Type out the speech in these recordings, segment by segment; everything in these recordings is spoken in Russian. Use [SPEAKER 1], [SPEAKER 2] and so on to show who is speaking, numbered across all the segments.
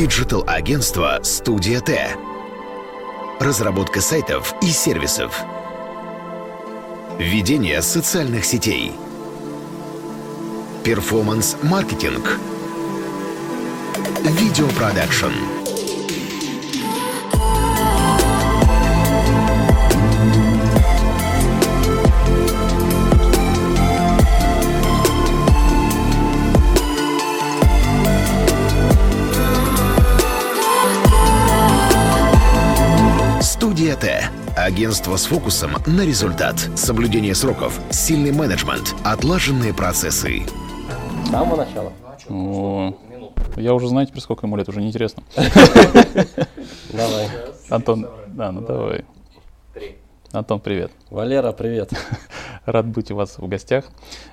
[SPEAKER 1] Digital-агентство «Студия Т». Разработка сайтов и сервисов. Ведение социальных сетей. Performance-маркетинг. Видеопродакшн. Студия Т. Агентство с фокусом на результат. Соблюдение сроков, сильный менеджмент, отлаженные процессы.
[SPEAKER 2] С самого начала.
[SPEAKER 3] О, я уже знаю теперь, сколько ему лет, уже неинтересно.
[SPEAKER 2] Давай.
[SPEAKER 3] Антон, да, ну давай. Антон, привет.
[SPEAKER 2] Валера, привет.
[SPEAKER 3] Рад быть у вас в гостях.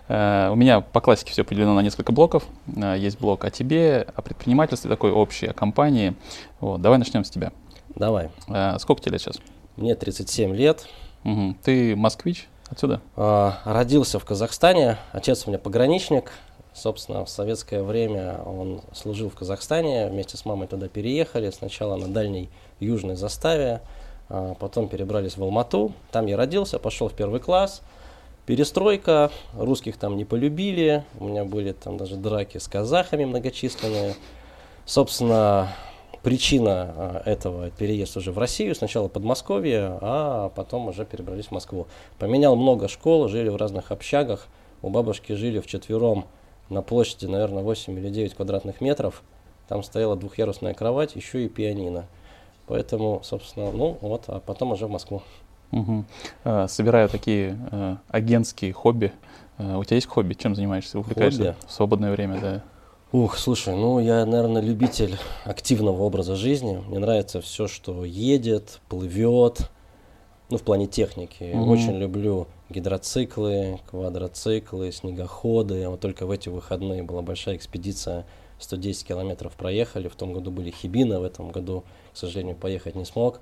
[SPEAKER 3] Э, У меня по классике все поделено на несколько блоков. Э, Есть блок о тебе, о предпринимательстве, такой общий, о компании. Вот, давай начнем с тебя.
[SPEAKER 2] Давай.
[SPEAKER 3] Э, Сколько тебе лет сейчас?
[SPEAKER 2] Мне 37 лет.
[SPEAKER 3] Мгм. Ты москвич отсюда?
[SPEAKER 2] А, Родился в Казахстане. Отец у меня пограничник. Собственно, в советское время он служил в Казахстане. Вместе с мамой туда переехали. Сначала на дальней южной заставе. а Потом перебрались в Алмату. Там я родился, пошел в первый класс. Перестройка, русских там не полюбили. У меня были там даже драки с казахами многочисленные. Собственно, причина а, этого переезд уже в Россию, сначала Подмосковье, а потом уже перебрались в Москву. Поменял много школ, жили в разных общагах. У бабушки жили вчетвером на площади, наверное, 8 или 9 квадратных метров. Там стояла двухъярусная кровать, еще и пианино. Поэтому, собственно, ну вот, а потом уже в Москву.
[SPEAKER 3] Мгм. Э, Собираю такие э, агентские хобби. Э, У тебя есть хобби? Чем занимаешься? Увлекаешься
[SPEAKER 2] Хобби?
[SPEAKER 3] в свободное время? Да.
[SPEAKER 2] Ух, слушай, ну я, наверное, любитель активного образа жизни. Мне нравится все, что едет, плывет, ну, в плане техники.
[SPEAKER 3] Мгм.
[SPEAKER 2] Очень люблю гидроциклы, квадроциклы, снегоходы. Вот только в эти выходные была большая экспедиция, 110 километров проехали. В том году были Хибина, в этом году, к сожалению, поехать не смог.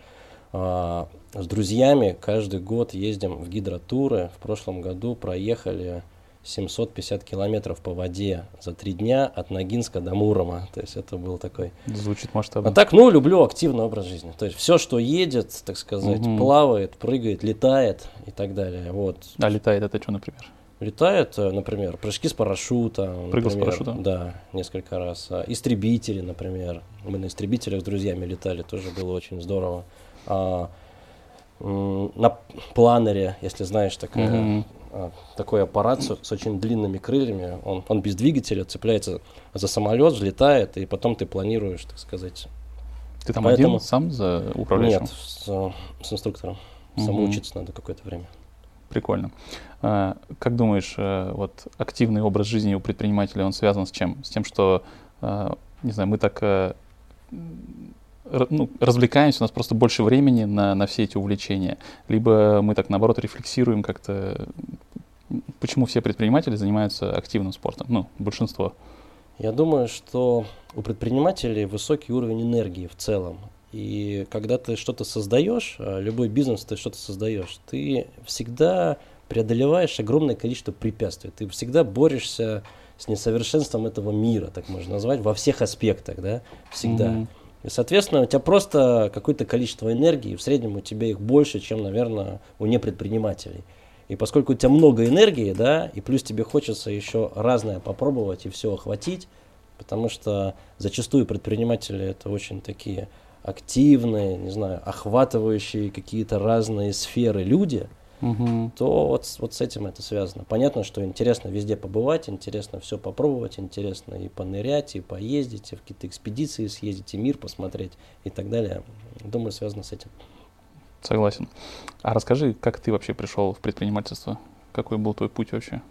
[SPEAKER 2] А, С друзьями каждый год ездим в гидротуры. В прошлом году проехали 750 километров по воде за три дня от Ногинска до Мурома. То есть это был такой...
[SPEAKER 3] Звучит
[SPEAKER 2] А
[SPEAKER 3] масштабно.
[SPEAKER 2] так, ну, люблю активный образ жизни. То есть все, что едет, так сказать,
[SPEAKER 3] Мгм.
[SPEAKER 2] плавает, прыгает, летает и так далее. Вот.
[SPEAKER 3] А летает это что, например?
[SPEAKER 2] Летает, э, например, прыжки с парашюта.
[SPEAKER 3] Прыгал с
[SPEAKER 2] например,
[SPEAKER 3] парашютом?
[SPEAKER 2] Да, несколько раз. А, Истребители, например. Мы на истребителях с друзьями летали, тоже было очень здорово. А, на планере, если знаешь, такая,
[SPEAKER 3] Мгм.
[SPEAKER 2] А, такой аппарат с, с очень длинными крыльями, он, он без двигателя цепляется за самолет, взлетает, и потом ты планируешь, так сказать.
[SPEAKER 3] Ты там
[SPEAKER 2] Поэтому-
[SPEAKER 3] один сам за управляющим?
[SPEAKER 2] Нет, с, э, с инструктором.
[SPEAKER 3] Мгм.
[SPEAKER 2] Самоучиться надо какое-то время.
[SPEAKER 3] Прикольно. А, Как думаешь, э, вот активный образ жизни у предпринимателя, он связан с чем? С тем, что, э, не знаю, мы так э, ну, развлекаемся, у нас просто больше времени на, на все эти увлечения. Либо мы так, наоборот, рефлексируем как-то, почему все предприниматели занимаются активным спортом? Ну, большинство.
[SPEAKER 2] Я думаю, что у предпринимателей высокий уровень энергии в целом. И когда ты что-то создаешь, а, любой бизнес ты что-то создаешь, ты всегда преодолеваешь огромное количество препятствий. Ты всегда борешься с несовершенством этого мира, так можно назвать, во всех аспектах, да, всегда.
[SPEAKER 3] Мгм.
[SPEAKER 2] И, соответственно, у тебя просто какое-то количество энергии, в среднем у тебя их больше, чем, наверное, у непредпринимателей. И поскольку у тебя много энергии, да, и плюс тебе хочется еще разное попробовать и все охватить, потому что зачастую предприниматели это очень такие активные, не знаю, охватывающие какие-то разные сферы люди,
[SPEAKER 3] Мгм.
[SPEAKER 2] то вот, вот с этим это связано. Понятно, что интересно везде побывать, интересно все попробовать, интересно и понырять, и поездить, и в какие-то экспедиции съездить, и мир посмотреть и так далее. Думаю, связано с этим.
[SPEAKER 3] Согласен. А расскажи, как ты вообще пришел в предпринимательство? Какой был твой путь вообще?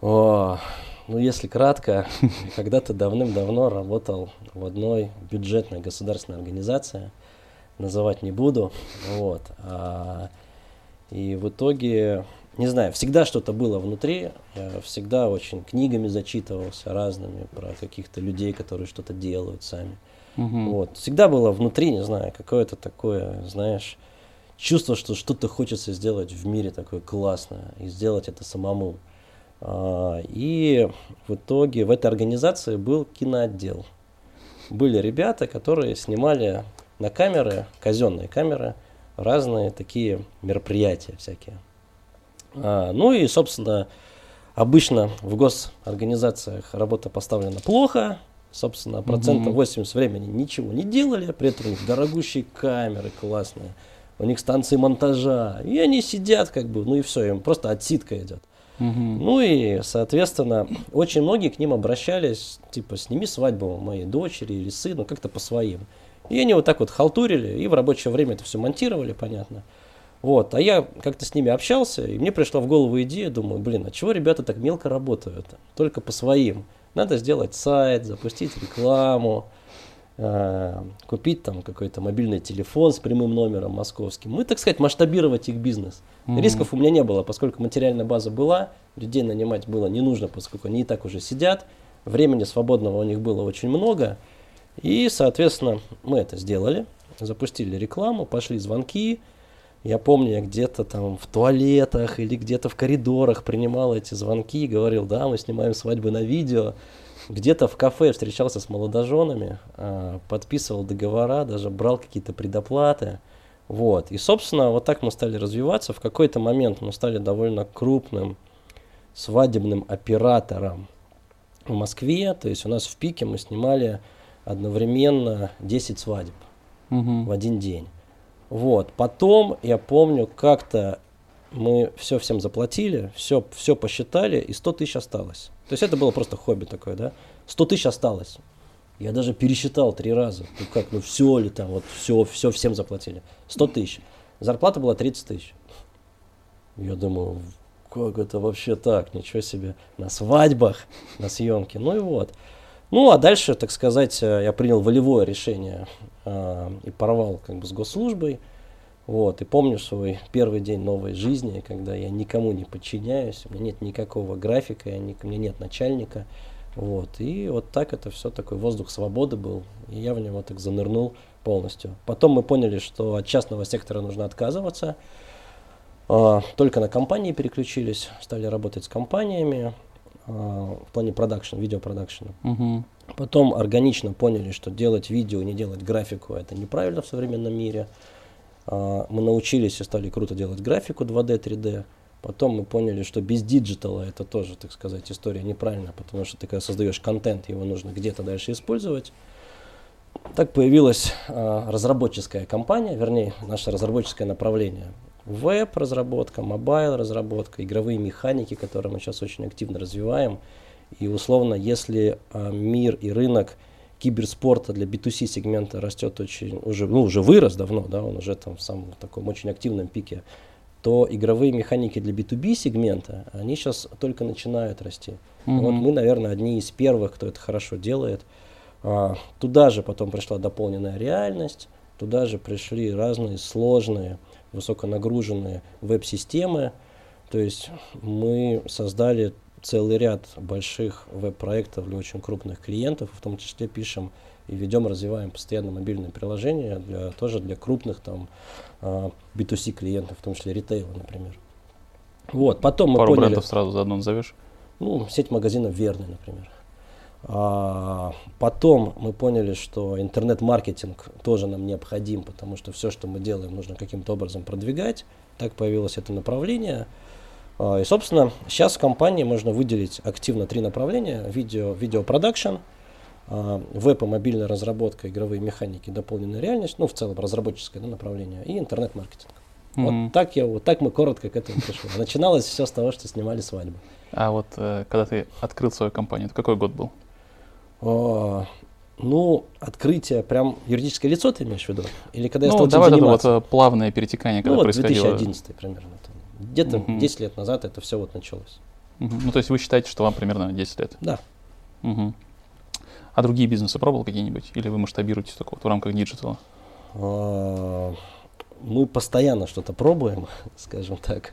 [SPEAKER 2] О, ну если кратко, когда-то давным-давно работал в одной бюджетной государственной организации, называть не буду, вот, а, и в итоге, не знаю, всегда что-то было внутри, я всегда очень книгами зачитывался разными про каких-то людей, которые что-то делают сами,
[SPEAKER 3] Мгм.
[SPEAKER 2] вот, всегда было внутри, не знаю, какое-то такое, знаешь, чувство, что что-то хочется сделать в мире такое классное и сделать это самому. А, И в итоге в этой организации был киноотдел. были ребята, которые снимали на камеры, казенные камеры, разные такие мероприятия всякие. А, ну и, собственно, обычно в госорганизациях работа поставлена плохо, собственно, процентов 80 времени ничего не делали, при этом у них дорогущие камеры классные, у них станции монтажа, и они сидят как бы, ну и все, им просто отсидка идет. Ну и, соответственно, очень многие к ним обращались, типа, сними свадьбу моей дочери или сыну, как-то по своим. И они вот так вот халтурили, и в рабочее время это все монтировали, понятно. Вот, а я как-то с ними общался, и мне пришла в голову идея, думаю, блин, а чего ребята так мелко работают? Только по своим. Надо сделать сайт, запустить рекламу, э, купить там какой-то мобильный телефон с прямым номером московским. Мы, так сказать, масштабировать их бизнес. Mm-hmm. Рисков у меня не было, поскольку материальная база была, людей нанимать было не нужно, поскольку они и так уже сидят, времени свободного у них было очень много. И, соответственно, мы это сделали, запустили рекламу, пошли звонки. Я помню, я где-то там в туалетах или где-то в коридорах принимал эти звонки и говорил, да, мы снимаем свадьбы на видео. Где-то в кафе встречался с молодоженами, а, подписывал договора, даже брал какие-то предоплаты. Вот. И, собственно, вот так мы стали развиваться. В какой-то момент мы стали довольно крупным свадебным оператором в Москве. То есть у нас в пике мы снимали одновременно 10 свадеб угу. в один день. Вот. Потом, я помню, как-то мы все всем заплатили, все, все посчитали, и 100 тысяч осталось. То есть это было просто хобби такое, да? 100 тысяч осталось. Я даже пересчитал три раза. Ну как, ну все ли там, вот все, все всем заплатили. 100 тысяч. Зарплата была 30 тысяч. Я думаю, как это вообще так? Ничего себе. На свадьбах, на съемке. Ну и вот. Ну, а дальше, так сказать, э, я принял волевое решение э, и порвал как бы с госслужбой. Вот, и помню свой первый день новой жизни, когда я никому не подчиняюсь, у меня нет никакого графика, я не, у меня нет начальника. Вот, и вот так это все такой воздух свободы был, и я в него так занырнул полностью. Потом мы поняли, что от частного сектора нужно отказываться, э, только на компании переключились, стали работать с компаниями, а, в плане продакшн, видеопродакшена. Угу. Потом органично поняли, что делать видео, не делать графику, это неправильно в современном мире. А, мы научились и стали круто делать графику 2D, 3D. Потом мы поняли, что без digital а это тоже, так сказать, история неправильная, потому что ты когда создаешь контент, его нужно где-то дальше использовать. Так появилась э, разработческая компания, вернее, наше разработческое направление веб-разработка, mobile-разработка, игровые механики, которые мы сейчас очень активно развиваем. И условно, если а, мир и рынок киберспорта для B2C сегмента растет очень, уже, ну, уже вырос давно, да, он уже там в самом таком очень активном пике, то игровые механики для B2B сегмента, они сейчас только начинают расти. Mm-hmm. Вот мы, наверное, одни из первых, кто это хорошо делает. А, туда же потом пришла дополненная реальность, туда же пришли разные сложные высоконагруженные веб-системы. То есть мы создали целый ряд больших веб-проектов для очень крупных клиентов, в том числе пишем и ведем, развиваем постоянно мобильные приложения для, тоже для крупных там B2C а, клиентов, в том числе ритейла, например. Вот, потом мы
[SPEAKER 3] Пару
[SPEAKER 2] поняли...
[SPEAKER 3] брендов сразу заодно назовешь?
[SPEAKER 2] Ну, сеть магазинов Верный, например. А, потом мы поняли, что интернет-маркетинг тоже нам необходим, потому что все, что мы делаем, нужно каким-то образом продвигать. Так появилось это направление. А, и, собственно, сейчас в компании можно выделить активно три направления. Видео, видеопродакшн, а, веб и мобильная разработка, игровые механики, дополненная реальность, ну, в целом разработческое да, направление, и интернет-маркетинг. Mm-hmm. Вот так я, вот так мы коротко к этому пришли. Начиналось все с того, что снимали свадьбу.
[SPEAKER 3] А вот э, когда ты открыл свою компанию, это какой год был?
[SPEAKER 2] А, ну, открытие, прям юридическое лицо ты имеешь в виду? Или когда я
[SPEAKER 3] ну,
[SPEAKER 2] стал
[SPEAKER 3] давай это вот э, плавное перетекание, когда
[SPEAKER 2] ну, вот
[SPEAKER 3] происходило.
[SPEAKER 2] 2011 примерно. Где-то угу. 10 лет назад это все вот началось.
[SPEAKER 3] Угу. Ну, то есть вы считаете, что вам примерно 10 лет?
[SPEAKER 2] Да.
[SPEAKER 3] Угу. А другие бизнесы пробовал какие-нибудь? Или вы масштабируете только вот в рамках digital
[SPEAKER 2] а? А, мы постоянно что-то пробуем, скажем так.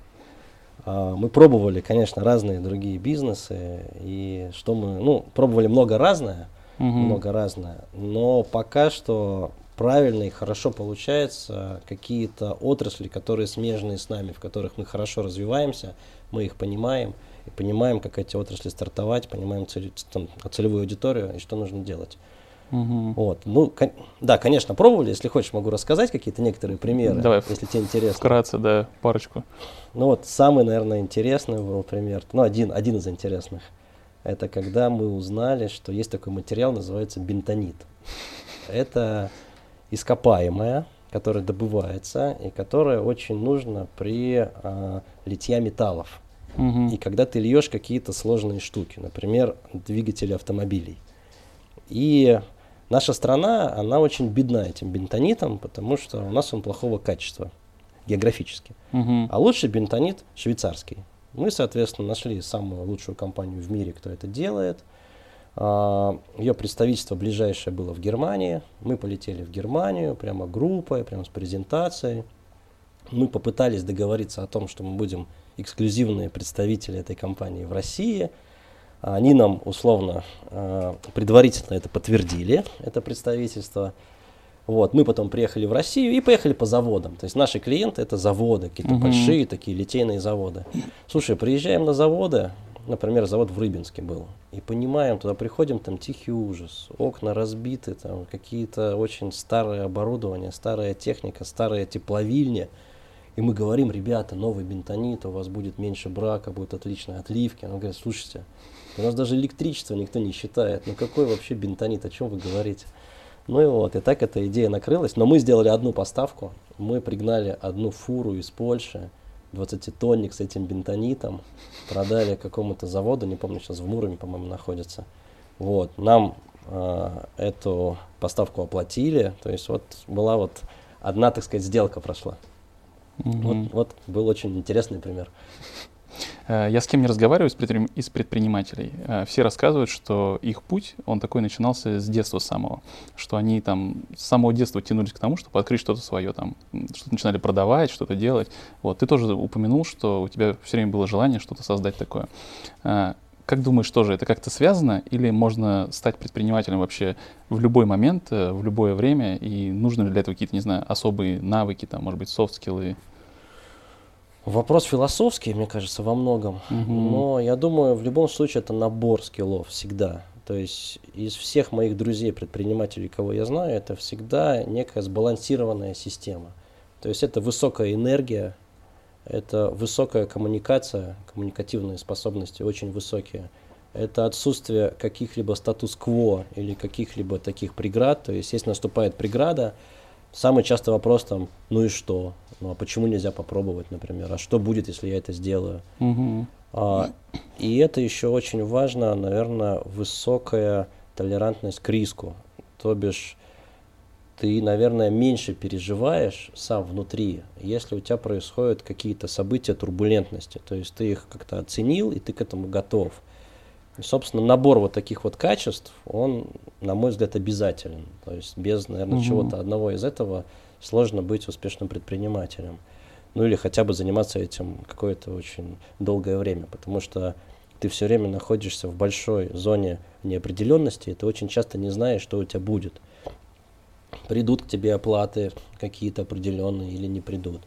[SPEAKER 2] А, мы пробовали, конечно, разные другие бизнесы, и что мы, ну, пробовали много разное, угу. много разное, но пока что правильно и хорошо получается какие-то отрасли, которые смежные с нами, в которых мы хорошо развиваемся, мы их понимаем, и понимаем, как эти отрасли стартовать, понимаем цель, там, целевую аудиторию и что нужно делать. Угу. Вот. Ну, кон- да, конечно, пробовали. Если хочешь, могу рассказать какие-то некоторые примеры,
[SPEAKER 3] Давай,
[SPEAKER 2] если тебе интересно.
[SPEAKER 3] Вкратце, да, парочку.
[SPEAKER 2] Ну вот самый, наверное, интересный был пример, ну один, один из интересных. Это когда мы узнали, что есть такой материал, называется бентонит. Это ископаемое, которое добывается и которое очень нужно при а, литья металлов.
[SPEAKER 3] Мгм.
[SPEAKER 2] И когда ты льешь какие-то сложные штуки, например, двигатели автомобилей. И наша страна, она очень бедна этим бентонитом, потому что у нас он плохого качества географически.
[SPEAKER 3] Мгм.
[SPEAKER 2] А лучший бентонит швейцарский. Мы, соответственно, нашли самую лучшую компанию в мире, кто это делает. Ее представительство ближайшее было в Германии. Мы полетели в Германию, прямо группой, прямо с презентацией. Мы попытались договориться о том, что мы будем эксклюзивные представители этой компании в России. Они нам условно а, предварительно это подтвердили, это представительство. Вот, мы потом приехали в Россию и поехали по заводам. То есть наши клиенты это заводы, какие-то
[SPEAKER 3] Мгм.
[SPEAKER 2] большие такие литейные заводы. Слушай, приезжаем на заводы, например, завод в Рыбинске был, и понимаем, туда приходим, там тихий ужас, окна разбиты, там какие-то очень старые оборудования, старая техника, старая тепловильня. И мы говорим, ребята, новый бентонит, у вас будет меньше брака, будет отличные отливки. Он говорит, слушайте, у нас даже электричество никто не считает. Ну какой вообще бентонит, о чем вы говорите? Ну и вот, и так эта идея накрылась. Но мы сделали одну поставку. Мы пригнали одну фуру из Польши, 20-тонник с этим бентонитом, продали какому-то заводу, не помню, сейчас в Муроме, по-моему, находится. Вот, нам э, эту поставку оплатили, то есть вот была вот одна, так сказать, сделка прошла.
[SPEAKER 3] Мгм.
[SPEAKER 2] Вот, вот был очень интересный пример.
[SPEAKER 3] Э, Я с кем не разговариваю из предпри- из предпринимателей, э, все рассказывают, что их путь, он такой начинался с детства самого, что они там с самого детства тянулись к тому, чтобы открыть что-то свое, там, что-то начинали продавать, что-то делать. Вот, ты тоже упомянул, что у тебя все время было желание что-то создать такое. Э, Как думаешь, тоже это как-то связано, или можно стать предпринимателем вообще в любой момент, в любое время, и нужны ли для этого какие-то, не знаю, особые навыки, там, может быть, софт-скиллы?
[SPEAKER 2] Вопрос философский, мне кажется, во многом.
[SPEAKER 3] Мгм.
[SPEAKER 2] Но я думаю, в любом случае это набор скиллов всегда. То есть из всех моих друзей, предпринимателей, кого я знаю, это всегда некая сбалансированная система. То есть это высокая энергия, это высокая коммуникация, коммуникативные способности очень высокие. Это отсутствие каких-либо статус-кво или каких-либо таких преград. То есть если наступает преграда, самый частый вопрос там, ну и что? Ну а почему нельзя попробовать, например? А что будет, если я это сделаю?
[SPEAKER 3] Мгм.
[SPEAKER 2] А, и это еще очень важно, наверное, высокая толерантность к риску. То бишь, ты, наверное, меньше переживаешь сам внутри, если у тебя происходят какие-то события турбулентности. То есть ты их как-то оценил, и ты к этому готов. И, собственно, набор вот таких вот качеств, он, на мой взгляд, обязателен. То есть без, наверное,
[SPEAKER 3] Мгм.
[SPEAKER 2] чего-то одного из этого сложно быть успешным предпринимателем. Ну или хотя бы заниматься этим какое-то очень долгое время, потому что ты все время находишься в большой зоне неопределенности, и ты очень часто не знаешь, что у тебя будет. Придут к тебе оплаты какие-то определенные или не придут.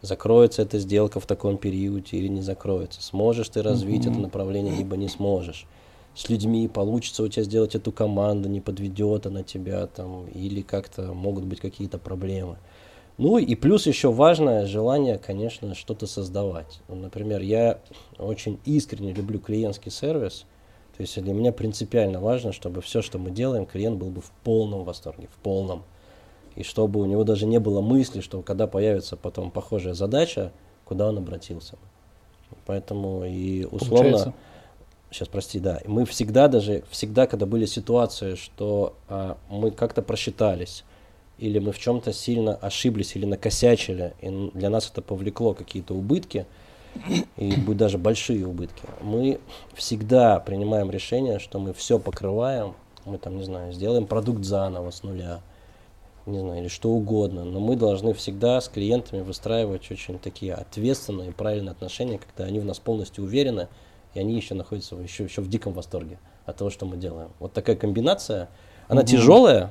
[SPEAKER 2] Закроется эта сделка в таком периоде или не закроется. Сможешь ты развить
[SPEAKER 3] Мгм.
[SPEAKER 2] это направление, либо не сможешь. С людьми получится у тебя сделать эту команду, не подведет она тебя там, или как-то могут быть какие-то проблемы. Ну и плюс еще важное желание, конечно, что-то создавать. Например, я очень искренне люблю клиентский сервис. То есть для меня принципиально важно, чтобы все, что мы делаем, клиент был бы в полном восторге, в полном. И чтобы у него даже не было мысли, что когда появится потом похожая задача, куда он обратился. Поэтому и условно...
[SPEAKER 3] Получается.
[SPEAKER 2] Сейчас, прости, да. Мы всегда даже, всегда, когда были ситуации, что а, мы как-то просчитались, или мы в чем-то сильно ошиблись или накосячили, и для нас это повлекло какие-то убытки, и будь даже большие убытки, мы всегда принимаем решение, что мы все покрываем, мы там, не знаю, сделаем продукт заново с нуля, не знаю, или что угодно, но мы должны всегда с клиентами выстраивать очень такие ответственные, правильные отношения, когда они в нас полностью уверены, и они еще находятся еще, еще в диком восторге от того, что мы делаем. Вот такая комбинация, она
[SPEAKER 3] Мгм.
[SPEAKER 2] тяжелая,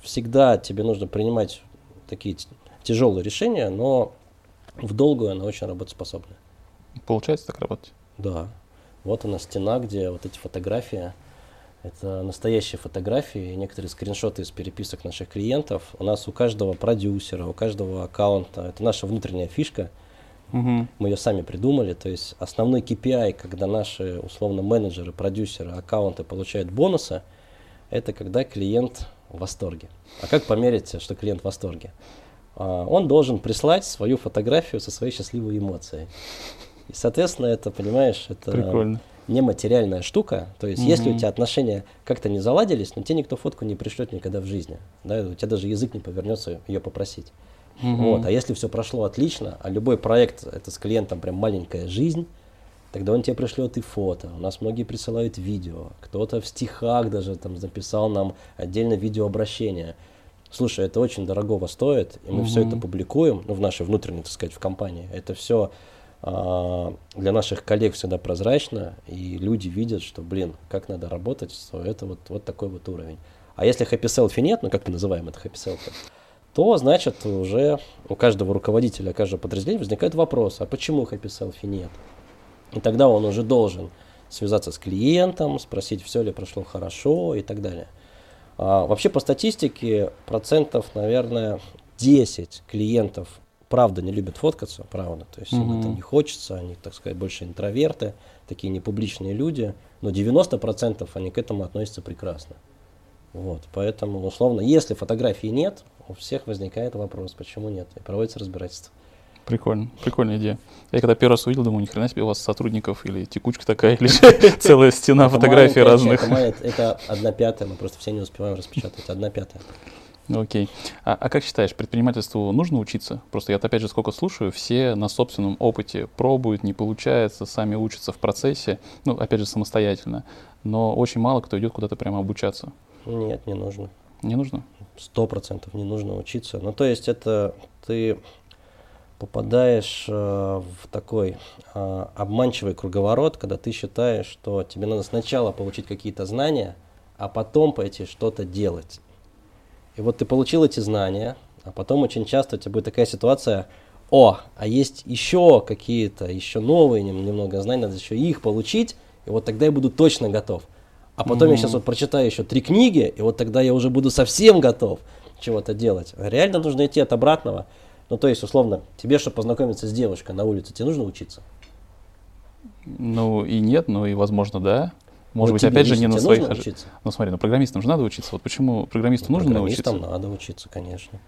[SPEAKER 2] всегда тебе нужно принимать такие тяжелые решения, но в долгую она очень работоспособна.
[SPEAKER 3] Получается так работать?
[SPEAKER 2] Да. Вот она стена, где вот эти фотографии. Это настоящие фотографии, некоторые скриншоты из переписок наших клиентов. У нас у каждого продюсера, у каждого аккаунта, это наша внутренняя фишка.
[SPEAKER 3] Угу.
[SPEAKER 2] Мы ее сами придумали. То есть основной KPI, когда наши условно менеджеры, продюсеры, аккаунты получают бонусы, это когда клиент в восторге. А как померить, что клиент в восторге? А, он должен прислать свою фотографию со своей счастливой эмоцией. И, соответственно, это, понимаешь, это
[SPEAKER 3] Прикольно.
[SPEAKER 2] Нематериальная штука. То есть,
[SPEAKER 3] Мгм.
[SPEAKER 2] если у тебя отношения как-то не заладились, но тебе никто фотку не пришлет никогда в жизни. Да, у тебя даже язык не повернется ее попросить.
[SPEAKER 3] Мгм.
[SPEAKER 2] Вот. А если все прошло отлично, а любой проект это с клиентом прям маленькая жизнь, тогда он тебе пришлет и фото. У нас многие присылают видео. Кто-то в стихах даже там записал нам отдельно видеообращение. Слушай, это очень дорогого стоит, и мы все это публикуем, ну, в нашей внутренней, так сказать, в компании. Это все для наших коллег всегда прозрачно, и люди видят, что, блин, как надо работать, что это вот, вот такой вот уровень. А если happy selfie нет, ну, как мы называем это happy selfie, то, значит, уже у каждого руководителя, каждого подразделения возникает вопрос, а почему happy selfie нет? И тогда он уже должен связаться с клиентом, спросить, все ли прошло хорошо и так далее. А, вообще по статистике процентов, наверное, 10 клиентов правда не любят фоткаться, правда. То есть им
[SPEAKER 3] Мгм.
[SPEAKER 2] это не хочется, они, так сказать, больше интроверты, такие непубличные люди, но 90% они к этому относятся прекрасно. Вот, поэтому, условно, если фотографии нет, у всех возникает вопрос, почему нет, и проводится разбирательство.
[SPEAKER 3] Прикольно, прикольная идея. Я когда первый раз увидел, думаю, ни хрена себе у вас сотрудников или текучка такая, или целая стена фотографий разных.
[SPEAKER 2] это одна пятая, мы просто все не успеваем распечатать, одна пятая.
[SPEAKER 3] Окей. А, а как считаешь, предпринимательству нужно учиться? Просто я опять же сколько слушаю, все на собственном опыте пробуют, не получается, сами учатся в процессе, ну, опять же, самостоятельно. Но очень мало кто идет куда-то прямо обучаться.
[SPEAKER 2] Нет, не нужно.
[SPEAKER 3] Не нужно?
[SPEAKER 2] Сто процентов не нужно учиться. Ну, то есть это ты попадаешь э, в такой э, обманчивый круговорот, когда ты считаешь, что тебе надо сначала получить какие-то знания, а потом пойти что-то делать. И вот ты получил эти знания, а потом очень часто у тебя будет такая ситуация, о, а есть еще какие-то, еще новые нем- немного знаний, надо еще их получить, и вот тогда я буду точно готов. А потом я
[SPEAKER 3] Мгм.
[SPEAKER 2] сейчас вот прочитаю еще три книги, и вот тогда я уже буду совсем готов чего-то делать. Реально нужно идти от обратного. Ну, то есть, условно, тебе, чтобы познакомиться с девушкой на улице, тебе нужно учиться.
[SPEAKER 3] Ну, и нет, ну и, возможно, да. Может
[SPEAKER 2] Вот
[SPEAKER 3] быть,
[SPEAKER 2] тебе
[SPEAKER 3] опять же, не на своих...
[SPEAKER 2] нужно учиться?
[SPEAKER 3] Ну, смотри, ну программистам же надо учиться. Вот почему программисту нужно
[SPEAKER 2] Программистам
[SPEAKER 3] научиться?
[SPEAKER 2] надо учиться, конечно.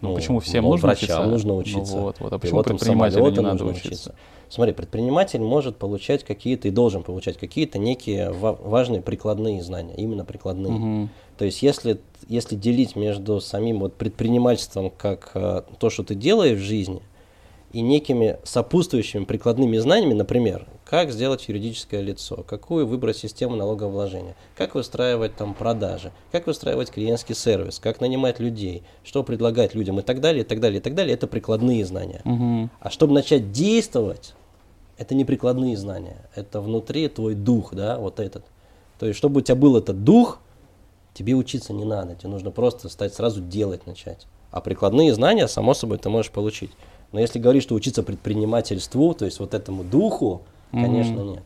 [SPEAKER 3] Ну, почему всем
[SPEAKER 2] ну,
[SPEAKER 3] нужно
[SPEAKER 2] врачам
[SPEAKER 3] учиться?
[SPEAKER 2] нужно
[SPEAKER 3] Ну
[SPEAKER 2] учиться.
[SPEAKER 3] вот, вот. А почему
[SPEAKER 2] пилотам
[SPEAKER 3] предпринимателю не надо
[SPEAKER 2] нужно
[SPEAKER 3] учиться?
[SPEAKER 2] Смотри, предприниматель может получать какие-то и должен получать какие-то некие ва- важные прикладные знания, именно прикладные.
[SPEAKER 3] Мгм.
[SPEAKER 2] То есть, если, если делить между самим вот предпринимательством, как э, то, что ты делаешь в жизни, и некими сопутствующими прикладными знаниями, например, как сделать юридическое лицо, какую выбрать систему налогообложения, как выстраивать там продажи, как выстраивать клиентский сервис, как нанимать людей, что предлагать людям и так далее, и так далее, и так далее, это прикладные знания.
[SPEAKER 3] Мгм.
[SPEAKER 2] А чтобы начать действовать, это не прикладные знания, это внутри твой дух, да, вот этот. То есть, чтобы у тебя был этот дух, тебе учиться не надо, тебе нужно просто стать сразу делать начать. А прикладные знания, само собой, ты можешь получить. Но если говорить, что учиться предпринимательству, то есть вот этому духу,
[SPEAKER 3] Мгм.
[SPEAKER 2] конечно, нет.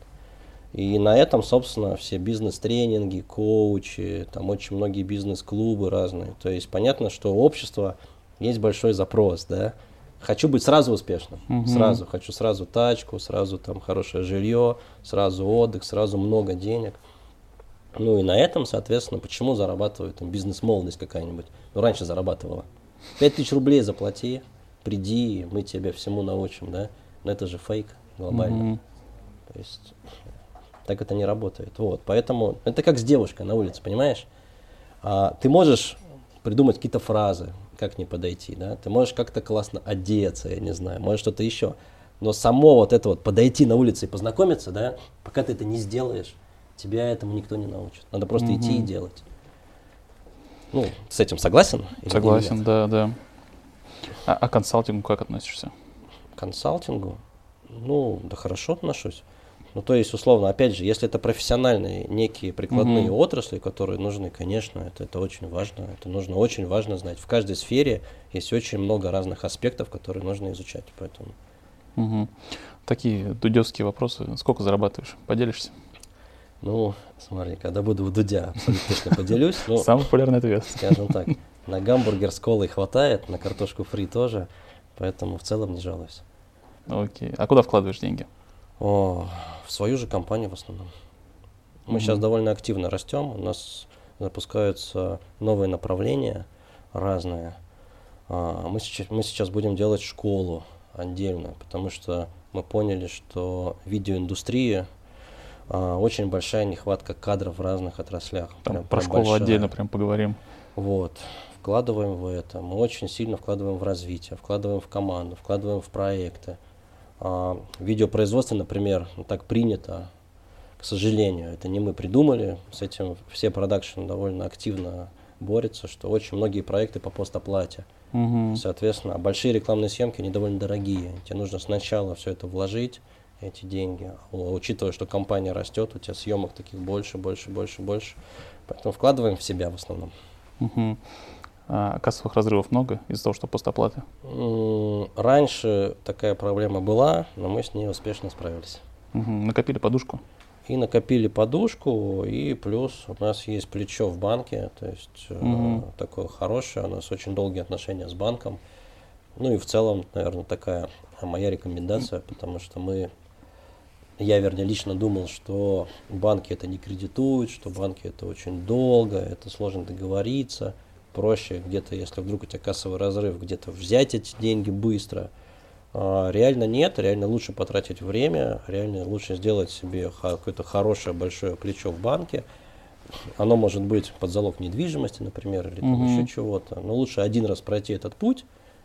[SPEAKER 2] И на этом, собственно, все бизнес-тренинги, коучи, там очень многие бизнес-клубы разные. То есть понятно, что у общества есть большой запрос, да. Хочу быть сразу успешным,
[SPEAKER 3] Мгм.
[SPEAKER 2] сразу. Хочу сразу тачку, сразу там хорошее жилье, сразу отдых, сразу много денег. Ну и на этом, соответственно, почему зарабатывают там бизнес-молодость какая-нибудь? Ну раньше зарабатывала. 5000 рублей заплати, приди, мы тебя всему научим, да? Но это же фейк глобально.
[SPEAKER 3] Мгм.
[SPEAKER 2] То есть так это не работает. Вот, поэтому это как с девушкой на улице, понимаешь? А, ты можешь придумать какие-то фразы, как не подойти, да? Ты можешь как-то классно одеться, я не знаю, может что-то еще. Но само вот это вот подойти на улице и познакомиться, да, пока ты это не сделаешь, тебя этому никто не научит. Надо просто идти и делать. Ну, с этим согласен?
[SPEAKER 3] Согласен, да, да. А, а к консалтингу как относишься?
[SPEAKER 2] К консалтингу? Ну, да хорошо отношусь. Ну, то есть, условно, опять же, если это профессиональные некие прикладные
[SPEAKER 3] Мгм.
[SPEAKER 2] отрасли, которые нужны, конечно, это, это очень важно. Это нужно очень важно знать. В каждой сфере есть очень много разных аспектов, которые нужно изучать. Поэтому
[SPEAKER 3] Мгм. Такие дудевские вопросы. Сколько зарабатываешь? Поделишься?
[SPEAKER 2] Ну, смотри, когда буду у Дудя, абсолютно точно поделюсь.
[SPEAKER 3] Самый популярный ответ.
[SPEAKER 2] Скажем так, на гамбургер с колой хватает, на картошку фри тоже, поэтому в целом не жалуюсь.
[SPEAKER 3] Окей. А куда вкладываешь деньги?
[SPEAKER 2] О, в свою же компанию в основном. Мы
[SPEAKER 3] Мгм.
[SPEAKER 2] сейчас довольно активно растем, у нас запускаются новые направления разные. А, Мы сейчас, мы сейчас будем делать школу отдельно, потому что мы поняли, что видеоиндустрия а, очень большая нехватка кадров в разных отраслях.
[SPEAKER 3] Там
[SPEAKER 2] Прям-
[SPEAKER 3] про
[SPEAKER 2] прям
[SPEAKER 3] школу
[SPEAKER 2] большая.
[SPEAKER 3] отдельно прям поговорим.
[SPEAKER 2] Вот. Вкладываем в это. Мы очень сильно вкладываем в развитие, вкладываем в команду, вкладываем в проекты. А, в видеопроизводстве, например, так принято, к сожалению, это не мы придумали, с этим все продакшн довольно активно борются, что очень многие проекты по постоплате.
[SPEAKER 3] Мгм.
[SPEAKER 2] Соответственно, большие рекламные съемки, они довольно дорогие. Тебе нужно сначала все это вложить, эти деньги. Учитывая, что компания растет, у тебя съемок таких больше, больше, больше, больше. Поэтому вкладываем в себя в основном.
[SPEAKER 3] Мгм. А кассовых разрывов много из-за того, что постоплаты?
[SPEAKER 2] Раньше такая проблема была, но мы с ней успешно справились.
[SPEAKER 3] Мгм. Накопили подушку?
[SPEAKER 2] И накопили подушку, и плюс у нас есть плечо в банке, то есть
[SPEAKER 3] Мгм.
[SPEAKER 2] такое хорошее, у нас очень долгие отношения с банком. Ну и в целом, наверное, такая моя рекомендация, потому что мы, я, вернее, лично думал, что банки это не кредитуют, что банки это очень долго, это сложно договориться, проще где-то, если вдруг у тебя кассовый разрыв, где-то взять эти деньги быстро. А, Реально нет, реально лучше потратить время, реально лучше сделать себе какое-то хорошее большое плечо в банке. Оно может быть под залог недвижимости, например, или там
[SPEAKER 3] Мгм.
[SPEAKER 2] еще чего-то. Но лучше один раз пройти этот путь,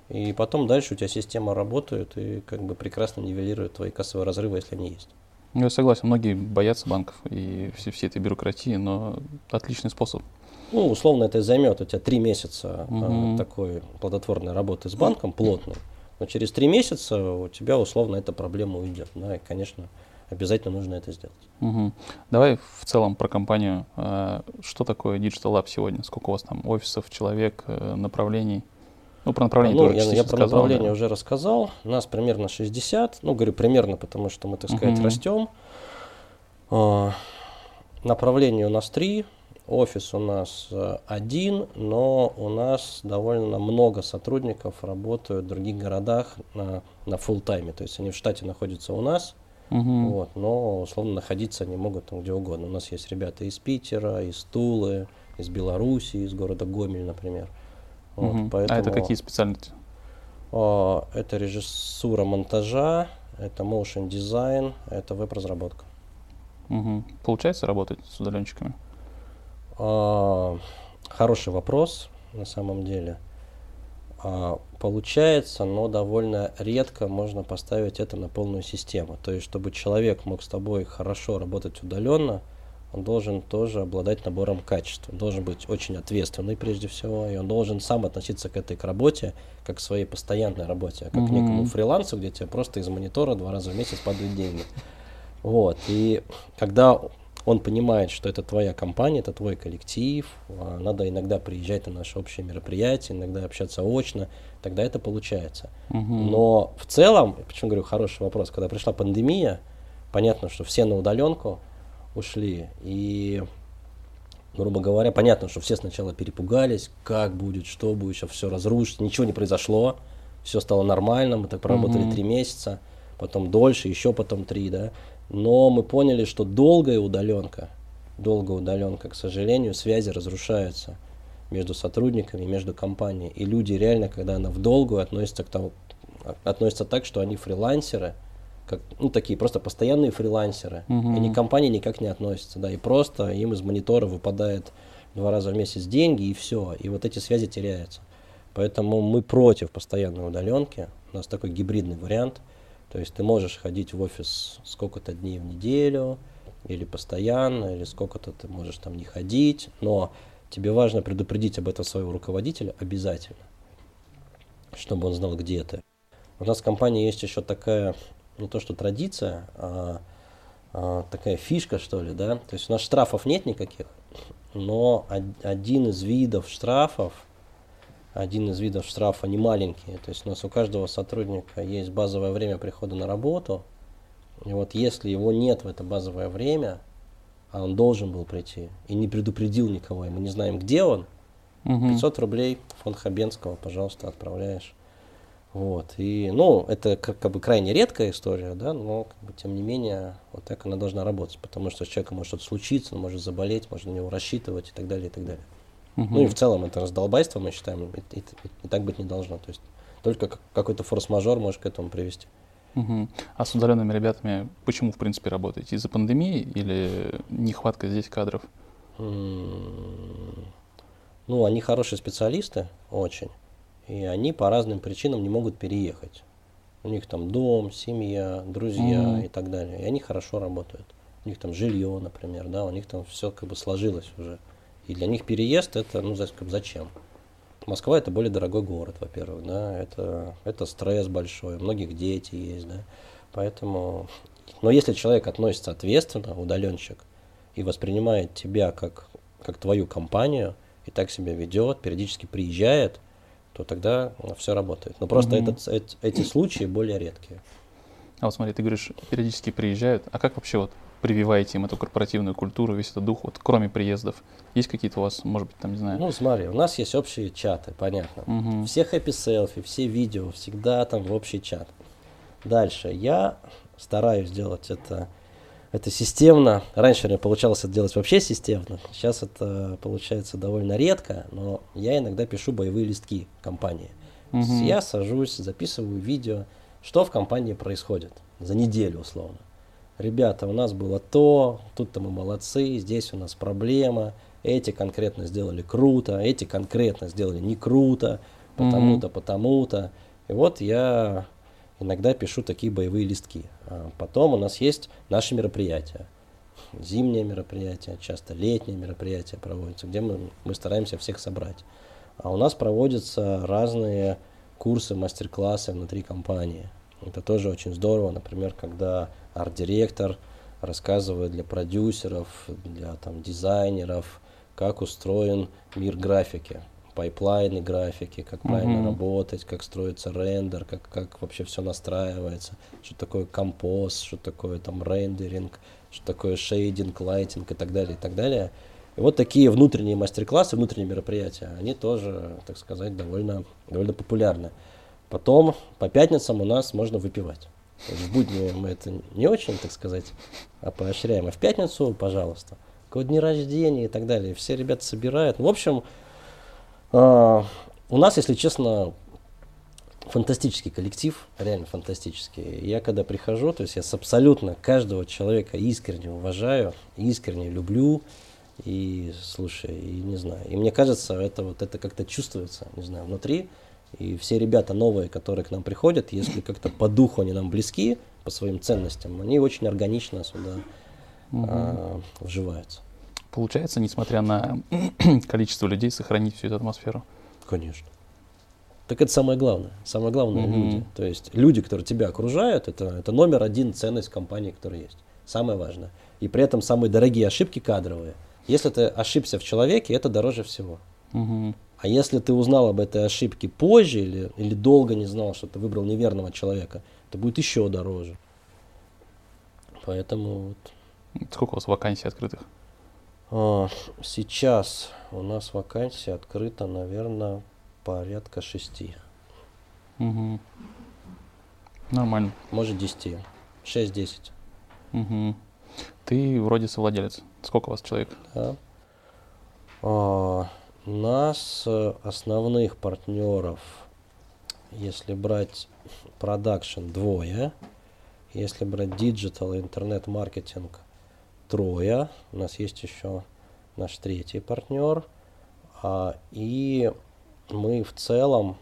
[SPEAKER 2] и потом дальше у тебя система работает и как бы прекрасно нивелирует твои кассовые разрывы, если они есть.
[SPEAKER 3] Ну, Я согласен, многие боятся банков и все, всей этой бюрократии, но отличный способ.
[SPEAKER 2] Ну, условно, это займет у тебя три месяца а,
[SPEAKER 3] Мгм.
[SPEAKER 2] такой плодотворной работы с банком, плотной. Но через три месяца у тебя условно эта проблема уйдет. Да, и, конечно, обязательно нужно это сделать.
[SPEAKER 3] Мгм. Давай в целом про компанию. А, Что такое Digital Lab сегодня? Сколько у вас там офисов, человек, э, направлений? Ну, про направление
[SPEAKER 2] ну,
[SPEAKER 3] ты уже
[SPEAKER 2] я, я про
[SPEAKER 3] сказал,
[SPEAKER 2] направление
[SPEAKER 3] да.
[SPEAKER 2] уже рассказал. Нас примерно 60. Ну, говорю примерно, потому что мы, так сказать,
[SPEAKER 3] Мгм.
[SPEAKER 2] растем. А, направлений у нас три. Офис у нас э, один, но у нас довольно много сотрудников работают в других городах на, на full тайме. То есть они в штате находятся у нас,
[SPEAKER 3] Мгм.
[SPEAKER 2] вот, но условно находиться они могут там где угодно. У нас есть ребята из Питера, из Тулы, из Беларуси, из города Гомель, например. Вот,
[SPEAKER 3] Мгм. А это
[SPEAKER 2] поэтому-
[SPEAKER 3] какие специальности?
[SPEAKER 2] а, Это режиссура монтажа, это motion дизайн, это веб-разработка.
[SPEAKER 3] Мгм. Получается работать с удаленщиками?
[SPEAKER 2] А, Хороший вопрос на самом деле. А, Получается, но довольно редко можно поставить это на полную систему. То есть, чтобы человек мог с тобой хорошо работать удаленно, он должен тоже обладать набором качеств. Он должен быть очень ответственный прежде всего, и он должен сам относиться к этой к работе, как к своей постоянной работе, а как к
[SPEAKER 3] Мгм.
[SPEAKER 2] некому фрилансу, где тебе просто из монитора два раза в месяц падают деньги. Вот. И когда он понимает, что это твоя компания, это твой коллектив, а, надо иногда приезжать на наши общие мероприятия, иногда общаться очно, тогда это получается.
[SPEAKER 3] Мгм.
[SPEAKER 2] Но в целом, почему говорю хороший вопрос, когда пришла пандемия, понятно, что все на удаленку ушли, и, грубо говоря, понятно, что все сначала перепугались, как будет, что будет, сейчас все разрушится, ничего не произошло, все стало нормально, мы так проработали три месяца, потом дольше, еще потом три, да, но мы поняли, что долгая удаленка, долгая удаленка, к сожалению, связи разрушаются между сотрудниками, между компанией. И люди реально, когда она в долгую, относятся к тому, относятся так, что они фрилансеры, как, ну, такие просто постоянные фрилансеры.
[SPEAKER 3] Мгм.
[SPEAKER 2] Они к компании никак не относятся, да, и просто им из монитора выпадает два раза в месяц деньги, и все, и вот эти связи теряются. Поэтому мы против постоянной удаленки. У нас такой гибридный вариант. То есть ты можешь ходить в офис сколько-то дней в неделю, или постоянно, или сколько-то ты можешь там не ходить, но тебе важно предупредить об этом своего руководителя обязательно, чтобы он знал, где ты. У нас в компании есть еще такая, не то что традиция, а, а, такая фишка, что ли, да. То есть у нас штрафов нет никаких, но од- один из видов штрафов, один из видов штрафа не маленький. То есть у нас у каждого сотрудника есть базовое время прихода на работу. И вот если его нет в это базовое время, а он должен был прийти, и не предупредил никого, и мы не знаем, где он, угу. 500 рублей фонд Хабенского, пожалуйста, отправляешь. Вот. И, ну, это как, как бы крайне редкая история, да, но как бы, тем не менее, вот так она должна работать, потому что с человеком может что-то случиться, он может заболеть, можно на него рассчитывать и так далее, и так далее. Угу. Ну и в целом это раздолбайство, мы считаем, и, и, и, так быть не должно. То есть только какой-то форс-мажор может к этому привести.
[SPEAKER 3] Угу. А с удаленными ребятами почему, в принципе, работаете? Из-за пандемии или нехватка здесь кадров?
[SPEAKER 2] Ну, они хорошие специалисты, очень. И они по разным причинам не могут переехать. У них там дом, семья, друзья mm и так далее. И они хорошо работают. У них там жилье, например, да, у них там все как бы сложилось уже. И для них переезд это, ну, зачем? Москва это более дорогой город, во-первых, да, это, это стресс большой, у многих дети есть, да, поэтому, но если человек относится ответственно, удаленщик, и воспринимает тебя как, как твою компанию, и так себя ведет, периодически приезжает, то тогда все работает. Но просто mm-hmm. этот, эти случаи более редкие.
[SPEAKER 3] А вот смотри, ты говоришь, периодически приезжают. А как вообще вот прививаете им эту корпоративную культуру, весь этот дух, вот кроме приездов? Есть какие-то у вас, может быть, там, не знаю?
[SPEAKER 2] Ну, смотри, у нас есть общие чаты, понятно. Угу. Все хэппи-селфи, все видео, всегда там в общий чат. Дальше. Я стараюсь делать это, это системно. Раньше мне получалось это делать вообще системно. Сейчас это получается довольно редко, но я иногда пишу боевые листки компании. Угу. Я сажусь, записываю видео, что в компании происходит за неделю условно ребята, у нас было то, тут-то мы молодцы, здесь у нас проблема, эти конкретно сделали круто, эти конкретно сделали не круто, потому-то, потому-то. И вот я иногда пишу такие боевые листки. А потом у нас есть наши мероприятия. Зимние мероприятия, часто летние мероприятия проводятся, где мы, мы стараемся всех собрать. А у нас проводятся разные курсы, мастер-классы внутри компании. Это тоже очень здорово, например, когда арт-директор рассказывает для продюсеров, для там, дизайнеров, как устроен мир графики, пайплайны графики, как mm-hmm. правильно работать, как строится рендер, как, как вообще все настраивается, что такое композ, что такое там рендеринг, что такое shading, lighting и так далее, и так далее. И вот такие внутренние мастер-классы, внутренние мероприятия, они тоже, так сказать, довольно, довольно популярны. Потом по пятницам у нас можно выпивать. В будни мы это не очень, так сказать, а поощряем. А в пятницу, пожалуйста. Кого дни рождения и так далее. Все ребята собирают. В общем, э, у нас, если честно, фантастический коллектив, реально фантастический. Я когда прихожу, то есть я с абсолютно каждого человека искренне уважаю, искренне люблю. И слушай, и не знаю. И мне кажется, это вот это как-то чувствуется, не знаю, внутри. И все ребята новые, которые к нам приходят, если как-то по духу они нам близки, по своим ценностям, они очень органично сюда угу. а, вживаются.
[SPEAKER 3] Получается, несмотря на количество людей, сохранить всю эту атмосферу?
[SPEAKER 2] Конечно. Так это самое главное. Самое главное угу. люди. То есть люди, которые тебя окружают, это, это номер один ценность компании, которая есть. Самое важное. И при этом самые дорогие ошибки кадровые. Если ты ошибся в человеке, это дороже всего. Угу. А если ты узнал об этой ошибке позже или, или долго не знал, что ты выбрал неверного человека, это будет еще дороже. Поэтому вот.
[SPEAKER 3] Сколько у вас вакансий открытых?
[SPEAKER 2] А, сейчас у нас вакансий открыто, наверное, порядка шести.
[SPEAKER 3] Угу. Нормально.
[SPEAKER 2] Может, десяти. Шесть-десять.
[SPEAKER 3] Угу. Ты вроде совладелец. Сколько у вас человек?
[SPEAKER 2] Да. А, нас э, основных партнеров, если брать продакшн, двое. Если брать digital и интернет-маркетинг, трое. У нас есть еще наш третий партнер. А, и мы в целом,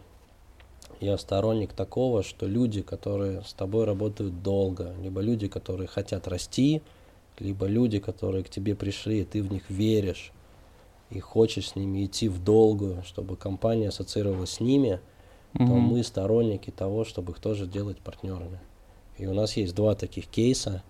[SPEAKER 2] я сторонник такого, что люди, которые с тобой работают долго, либо люди, которые хотят расти, либо люди, которые к тебе пришли, и ты в них веришь, и хочешь с ними идти в долгую, чтобы компания ассоциировалась с ними, mm-hmm. то мы сторонники того, чтобы их тоже делать партнерами. И у нас есть два таких кейса.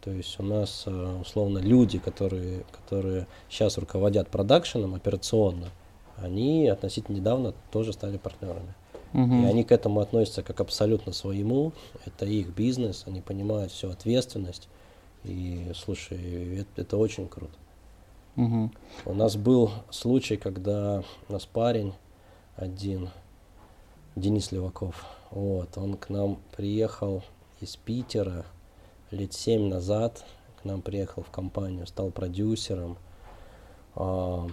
[SPEAKER 2] То есть у нас э, условно люди, которые, которые сейчас руководят продакшеном операционно, они относительно недавно тоже стали партнерами. Uh-huh. И они к этому относятся как абсолютно своему. Это их бизнес, они понимают всю ответственность. И слушай, это, это очень круто. У нас был случай, когда у нас парень один, Денис Леваков, вот, он к нам приехал из Питера лет семь назад, к нам приехал в компанию, стал продюсером. А,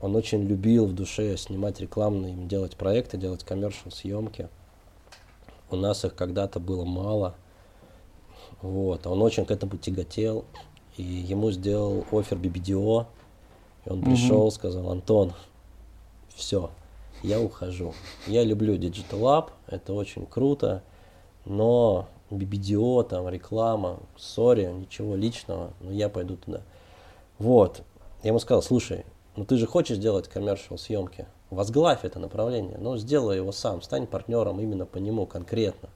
[SPEAKER 2] он очень любил в душе снимать рекламные, делать проекты, делать коммершал съемки. У нас их когда-то было мало. Вот. Он очень к этому тяготел. И ему сделал офер BBDO. И он пришел, mm сказал, Антон, все, я ухожу. Я люблю Digital Lab, это очень круто, но BBDO, там, реклама, сори, ничего личного, но я пойду туда. Вот. Я ему сказал, слушай, ну ты же хочешь делать коммершал съемки, возглавь это направление, но сделай его сам, стань партнером именно по нему конкретно.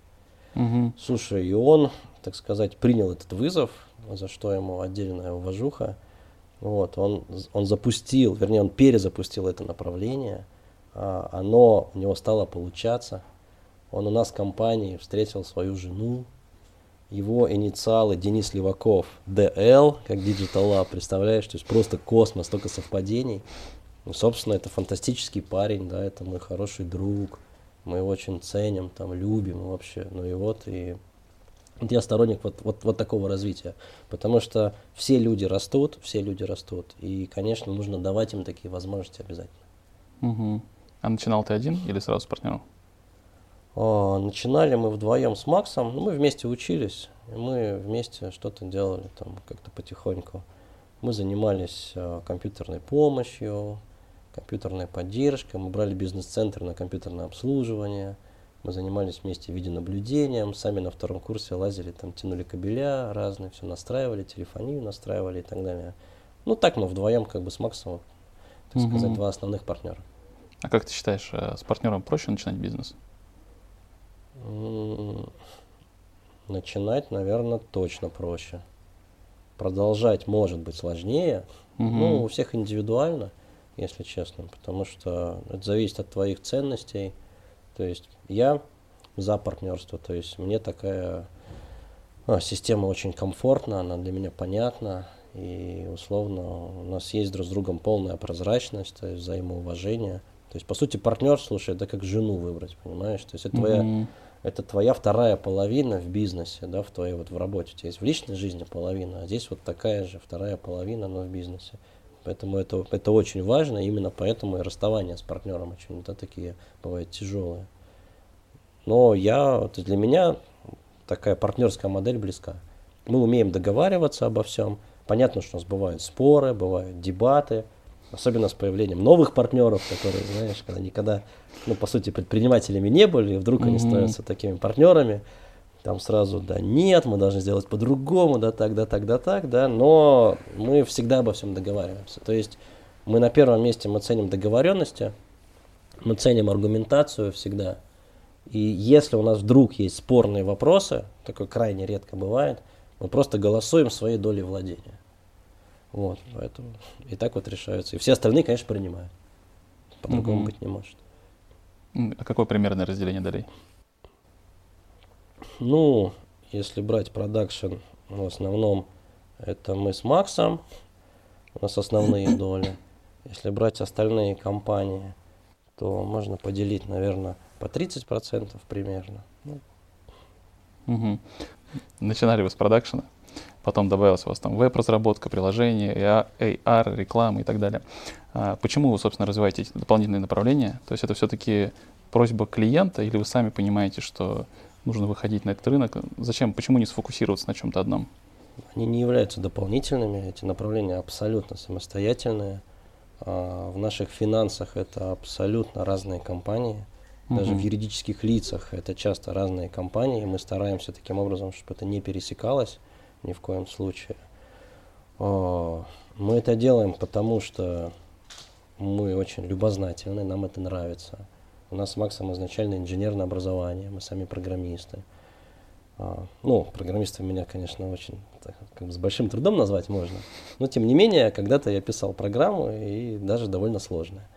[SPEAKER 3] Угу.
[SPEAKER 2] Слушай, и он, так сказать, принял этот вызов, за что ему отдельная уважуха. Вот, он, он запустил, вернее, он перезапустил это направление, а, оно у него стало получаться. Он у нас в компании встретил свою жену, его инициалы Денис Леваков, DL, как Digital Lab, представляешь, то есть просто космос, столько совпадений. Ну, собственно, это фантастический парень, да, это мой хороший друг, мы его очень ценим, там, любим вообще, ну и вот, и вот я сторонник вот, вот, вот такого развития, потому что все люди растут, все люди растут, и, конечно, нужно давать им такие возможности обязательно.
[SPEAKER 3] Угу. А начинал ты один или сразу с партнером?
[SPEAKER 2] О, начинали мы вдвоем с Максом, ну, мы вместе учились, мы вместе что-то делали там как-то потихоньку. Мы занимались э, компьютерной помощью, компьютерной поддержкой, мы брали бизнес-центр на компьютерное обслуживание, мы занимались вместе видеонаблюдением, сами на втором курсе лазили, там тянули кабеля разные, все настраивали, телефонию настраивали и так далее. Ну так мы вдвоем как бы с Максом, так угу. сказать, два основных партнера.
[SPEAKER 3] А как ты считаешь, э, с партнером проще начинать бизнес?
[SPEAKER 2] Начинать, наверное, точно проще. Продолжать может быть сложнее. Угу. Ну, у всех индивидуально, если честно, потому что это зависит от твоих ценностей. То есть я за партнерство, то есть мне такая а, система очень комфортна, она для меня понятна, и условно у нас есть друг с другом полная прозрачность, то есть взаимоуважение. То есть, по сути, партнер, слушай, это как жену выбрать, понимаешь? То есть это твоя mm-hmm это твоя вторая половина в бизнесе, да, в твоей вот в работе. У тебя есть в личной жизни половина, а здесь вот такая же вторая половина, но в бизнесе. Поэтому это, это очень важно, именно поэтому и расставания с партнером очень да, такие бывают тяжелые. Но я, вот для меня такая партнерская модель близка. Мы умеем договариваться обо всем. Понятно, что у нас бывают споры, бывают дебаты, Особенно с появлением новых партнеров, которые, знаешь, когда никогда, ну, по сути, предпринимателями не были, и вдруг mm-hmm. они становятся такими партнерами, там сразу, да, нет, мы должны сделать по-другому, да, так, да, так, да, так, да, но мы всегда обо всем договариваемся. То есть мы на первом месте мы ценим договоренности, мы ценим аргументацию всегда. И если у нас вдруг есть спорные вопросы, такое крайне редко бывает, мы просто голосуем своей долей владения. Вот, поэтому и так вот решаются. И все остальные, конечно, принимают. По-другому угу. быть не может.
[SPEAKER 3] А какое примерное разделение долей?
[SPEAKER 2] Ну, если брать продакшн, в основном это мы с Максом, у нас основные доли. Если брать остальные компании, то можно поделить, наверное, по 30% примерно. Ну.
[SPEAKER 3] Угу. Начинали вы с продакшена? потом добавилась у вас там веб-разработка, приложение, AR, реклама и так далее. А почему вы, собственно, развиваете эти дополнительные направления? То есть это все-таки просьба клиента или вы сами понимаете, что нужно выходить на этот рынок? Зачем, почему не сфокусироваться на чем-то одном?
[SPEAKER 2] Они не являются дополнительными, эти направления абсолютно самостоятельные. А в наших финансах это абсолютно разные компании. Даже угу. в юридических лицах это часто разные компании. Мы стараемся таким образом, чтобы это не пересекалось ни в коем случае. А, мы это делаем, потому что мы очень любознательны, нам это нравится. У нас с Максом изначально инженерное образование, мы сами программисты. А, ну, программистом меня, конечно, очень так, как бы с большим трудом назвать можно. Но, тем не менее, когда-то я писал программу, и даже довольно сложная.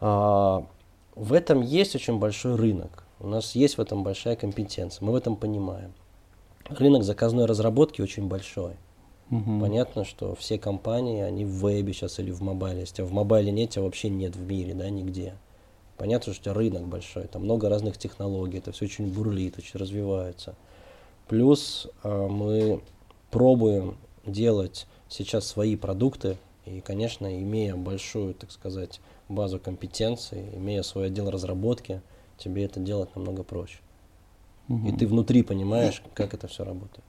[SPEAKER 2] А, в этом есть очень большой рынок. У нас есть в этом большая компетенция, мы в этом понимаем рынок заказной разработки очень большой. Угу. Понятно, что все компании, они в вебе сейчас или в мобайле есть, а в мобайле нет, а вообще нет в мире, да, нигде. Понятно, что у тебя рынок большой, там много разных технологий, это все очень бурлит, очень развивается. Плюс э, мы пробуем делать сейчас свои продукты, и, конечно, имея большую, так сказать, базу компетенций, имея свой отдел разработки, тебе это делать намного проще. Угу. И ты внутри понимаешь, как это все работает.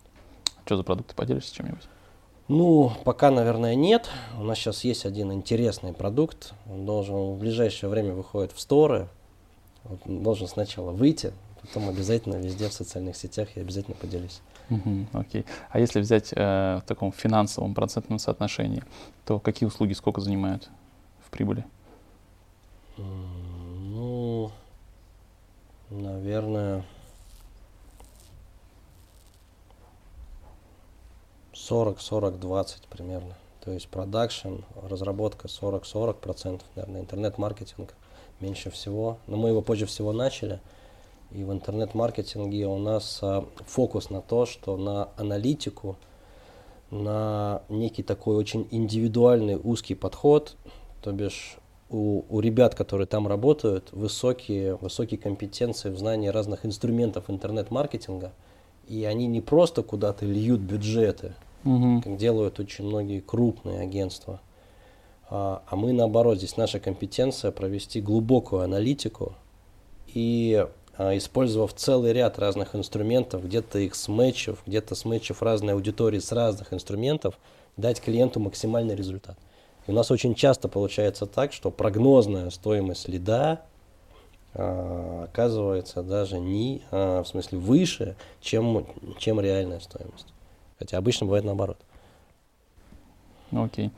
[SPEAKER 3] Что за продукты поделишься чем-нибудь?
[SPEAKER 2] Ну, пока, наверное, нет. У нас сейчас есть один интересный продукт. Он должен в ближайшее время выходит в сторы. Вот, должен сначала выйти, потом обязательно везде в социальных сетях я обязательно поделюсь.
[SPEAKER 3] Угу, окей. А если взять э, в таком финансовом процентном соотношении, то какие услуги сколько занимают в прибыли?
[SPEAKER 2] Ну, наверное, 40-40-20 примерно. То есть продакшн, разработка 40-40%, наверное, интернет-маркетинг меньше всего. Но мы его позже всего начали. И в интернет-маркетинге у нас а, фокус на то, что на аналитику, на некий такой очень индивидуальный узкий подход, то бишь у, у ребят, которые там работают, высокие, высокие компетенции в знании разных инструментов интернет-маркетинга, и они не просто куда-то льют бюджеты, угу. как делают очень многие крупные агентства, а, а мы наоборот, здесь наша компетенция провести глубокую аналитику и а, использовав целый ряд разных инструментов, где-то их смычев, где-то смычев разной аудитории с разных инструментов, дать клиенту максимальный результат. И у нас очень часто получается так, что прогнозная стоимость лида а, оказывается даже не, а, в смысле, выше, чем, чем реальная стоимость. Хотя обычно бывает наоборот.
[SPEAKER 3] Окей. Okay.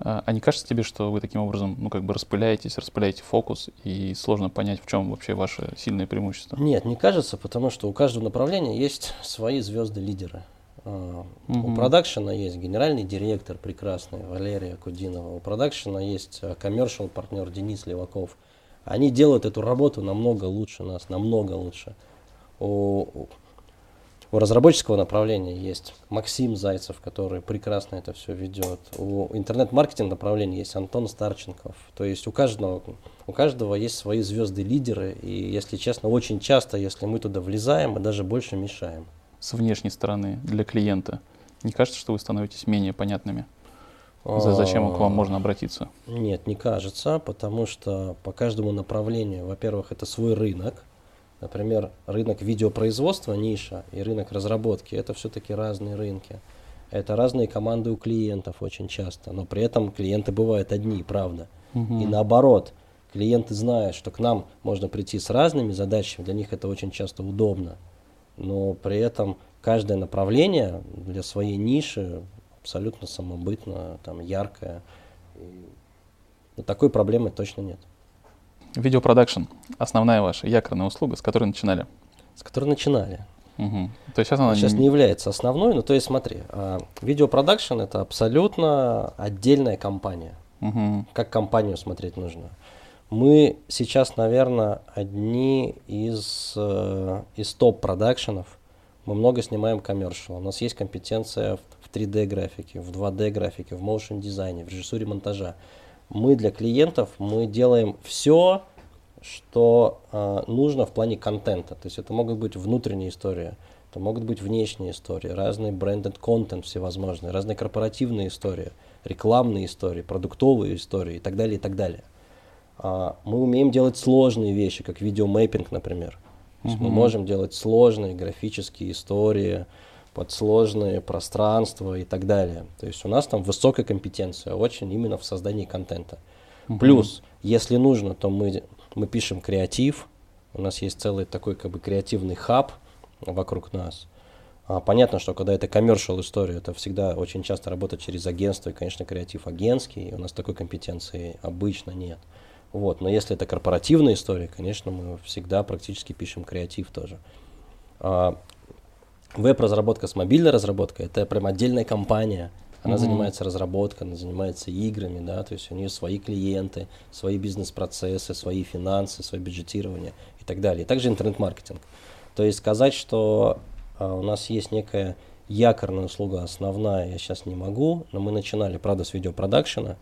[SPEAKER 3] А, а не кажется тебе, что вы таким образом, ну, как бы распыляетесь, распыляете фокус, и сложно понять, в чем вообще ваше сильное преимущество?
[SPEAKER 2] Нет, не кажется, потому что у каждого направления есть свои звезды-лидеры. Uh, угу. У продакшена есть генеральный директор прекрасный Валерия Кудинова, у продакшена есть коммершал партнер Денис Леваков. Они делают эту работу намного лучше нас, намного лучше. У, у разработческого направления есть Максим Зайцев, который прекрасно это все ведет. У интернет-маркетинг направления есть Антон Старченков. То есть у каждого, у каждого есть свои звезды-лидеры. И, если честно, очень часто, если мы туда влезаем, мы даже больше мешаем.
[SPEAKER 3] С внешней стороны, для клиента, не кажется, что вы становитесь менее понятными? За зачем к вам можно обратиться?
[SPEAKER 2] Нет, не кажется, потому что по каждому направлению, во-первых, это свой рынок, Например, рынок видеопроизводства, ниша, и рынок разработки – это все-таки разные рынки. Это разные команды у клиентов очень часто, но при этом клиенты бывают одни, правда. Угу. И наоборот, клиенты знают, что к нам можно прийти с разными задачами, для них это очень часто удобно. Но при этом каждое направление для своей ниши абсолютно самобытно, там, яркое. И такой проблемы точно нет.
[SPEAKER 3] Видеопродакшн — основная ваша якорная услуга, с которой начинали?
[SPEAKER 2] С которой начинали.
[SPEAKER 3] Угу. То есть сейчас она
[SPEAKER 2] сейчас не... не является основной, но то есть смотри, а, видеопродакшн это абсолютно отдельная компания. Угу. Как компанию смотреть нужно. Мы сейчас, наверное, одни из, э, из топ-продакшенов. Мы много снимаем коммершал. У нас есть компетенция в 3D графике, в 2D графике, в motion дизайне, в режиссуре монтажа мы для клиентов мы делаем все, что э, нужно в плане контента. То есть это могут быть внутренние истории, это могут быть внешние истории, разный брендed контент всевозможные, разные корпоративные истории, рекламные истории, продуктовые истории и так далее, и так далее. А, мы умеем делать сложные вещи, как видеомейпинг, например. Uh-huh. Мы можем делать сложные графические истории, под сложные пространства и так далее. То есть у нас там высокая компетенция очень именно в создании контента. Угу. Плюс, если нужно, то мы, мы пишем креатив. У нас есть целый такой как бы креативный хаб вокруг нас. А, понятно, что когда это коммершал история, это всегда очень часто работать через агентство, и, конечно, креатив агентский, у нас такой компетенции обычно нет. Вот. Но если это корпоративная история, конечно, мы всегда практически пишем креатив тоже. А, Веб-разработка с мобильной разработкой это прям отдельная компания. Она mm-hmm. занимается разработкой, она занимается играми, да, то есть у нее свои клиенты, свои бизнес-процессы, свои финансы, свое бюджетирование и так далее. И также интернет-маркетинг. То есть сказать, что а, у нас есть некая якорная услуга основная, я сейчас не могу, но мы начинали, правда, с видеопродакшена,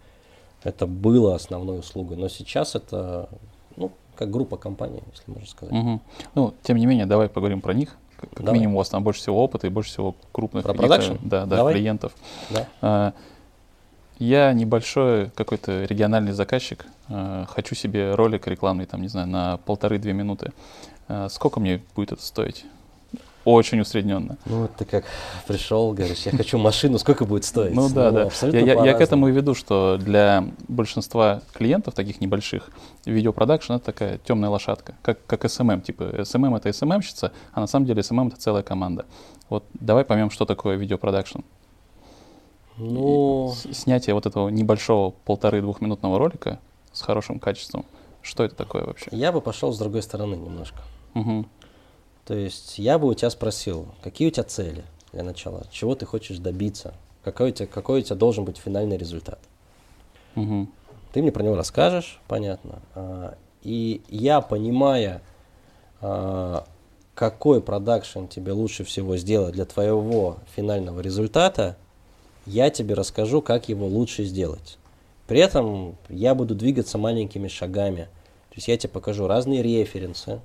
[SPEAKER 2] это было основной услугой, но сейчас это, ну, как группа компаний, если можно сказать.
[SPEAKER 3] Угу. Ну, тем не менее, давай поговорим про них. Как
[SPEAKER 2] Давай.
[SPEAKER 3] минимум у вас там больше всего опыта и больше всего крупных
[SPEAKER 2] Про продакшн?
[SPEAKER 3] да, да,
[SPEAKER 2] Давай.
[SPEAKER 3] клиентов.
[SPEAKER 2] Да.
[SPEAKER 3] А, Я небольшой какой-то региональный заказчик, а, хочу себе ролик рекламный, там, не знаю, на полторы-две минуты. А, Сколько мне будет это стоить? Очень усредненно.
[SPEAKER 2] Ну, вот ты как пришел, говоришь, я хочу машину, сколько будет стоить?
[SPEAKER 3] Ну да, да.
[SPEAKER 2] абсолютно
[SPEAKER 3] Я, я- я к этому и веду, что для большинства клиентов, таких небольших, видеопродакшн это такая темная лошадка, как, как SMM. Типа SMM это SMM-щица, а на самом деле SMM это целая команда. Вот давай поймем, что такое видеопродакшн.
[SPEAKER 2] Ну,
[SPEAKER 3] Снятие вот этого небольшого полторы-двухминутного ролика с хорошим качеством. Что это такое вообще?
[SPEAKER 2] я бы пошел с другой стороны немножко.
[SPEAKER 3] Мгм.
[SPEAKER 2] То есть я бы у тебя спросил, какие у тебя цели для начала, чего ты хочешь добиться, какой у тебя, какой у тебя должен быть финальный результат.
[SPEAKER 3] Мгм.
[SPEAKER 2] Ты мне про него расскажешь, понятно. А, И я, понимая, а, какой продакшн тебе лучше всего сделать для твоего финального результата, я тебе расскажу, как его лучше сделать. При этом я буду двигаться маленькими шагами. То есть я тебе покажу разные референсы,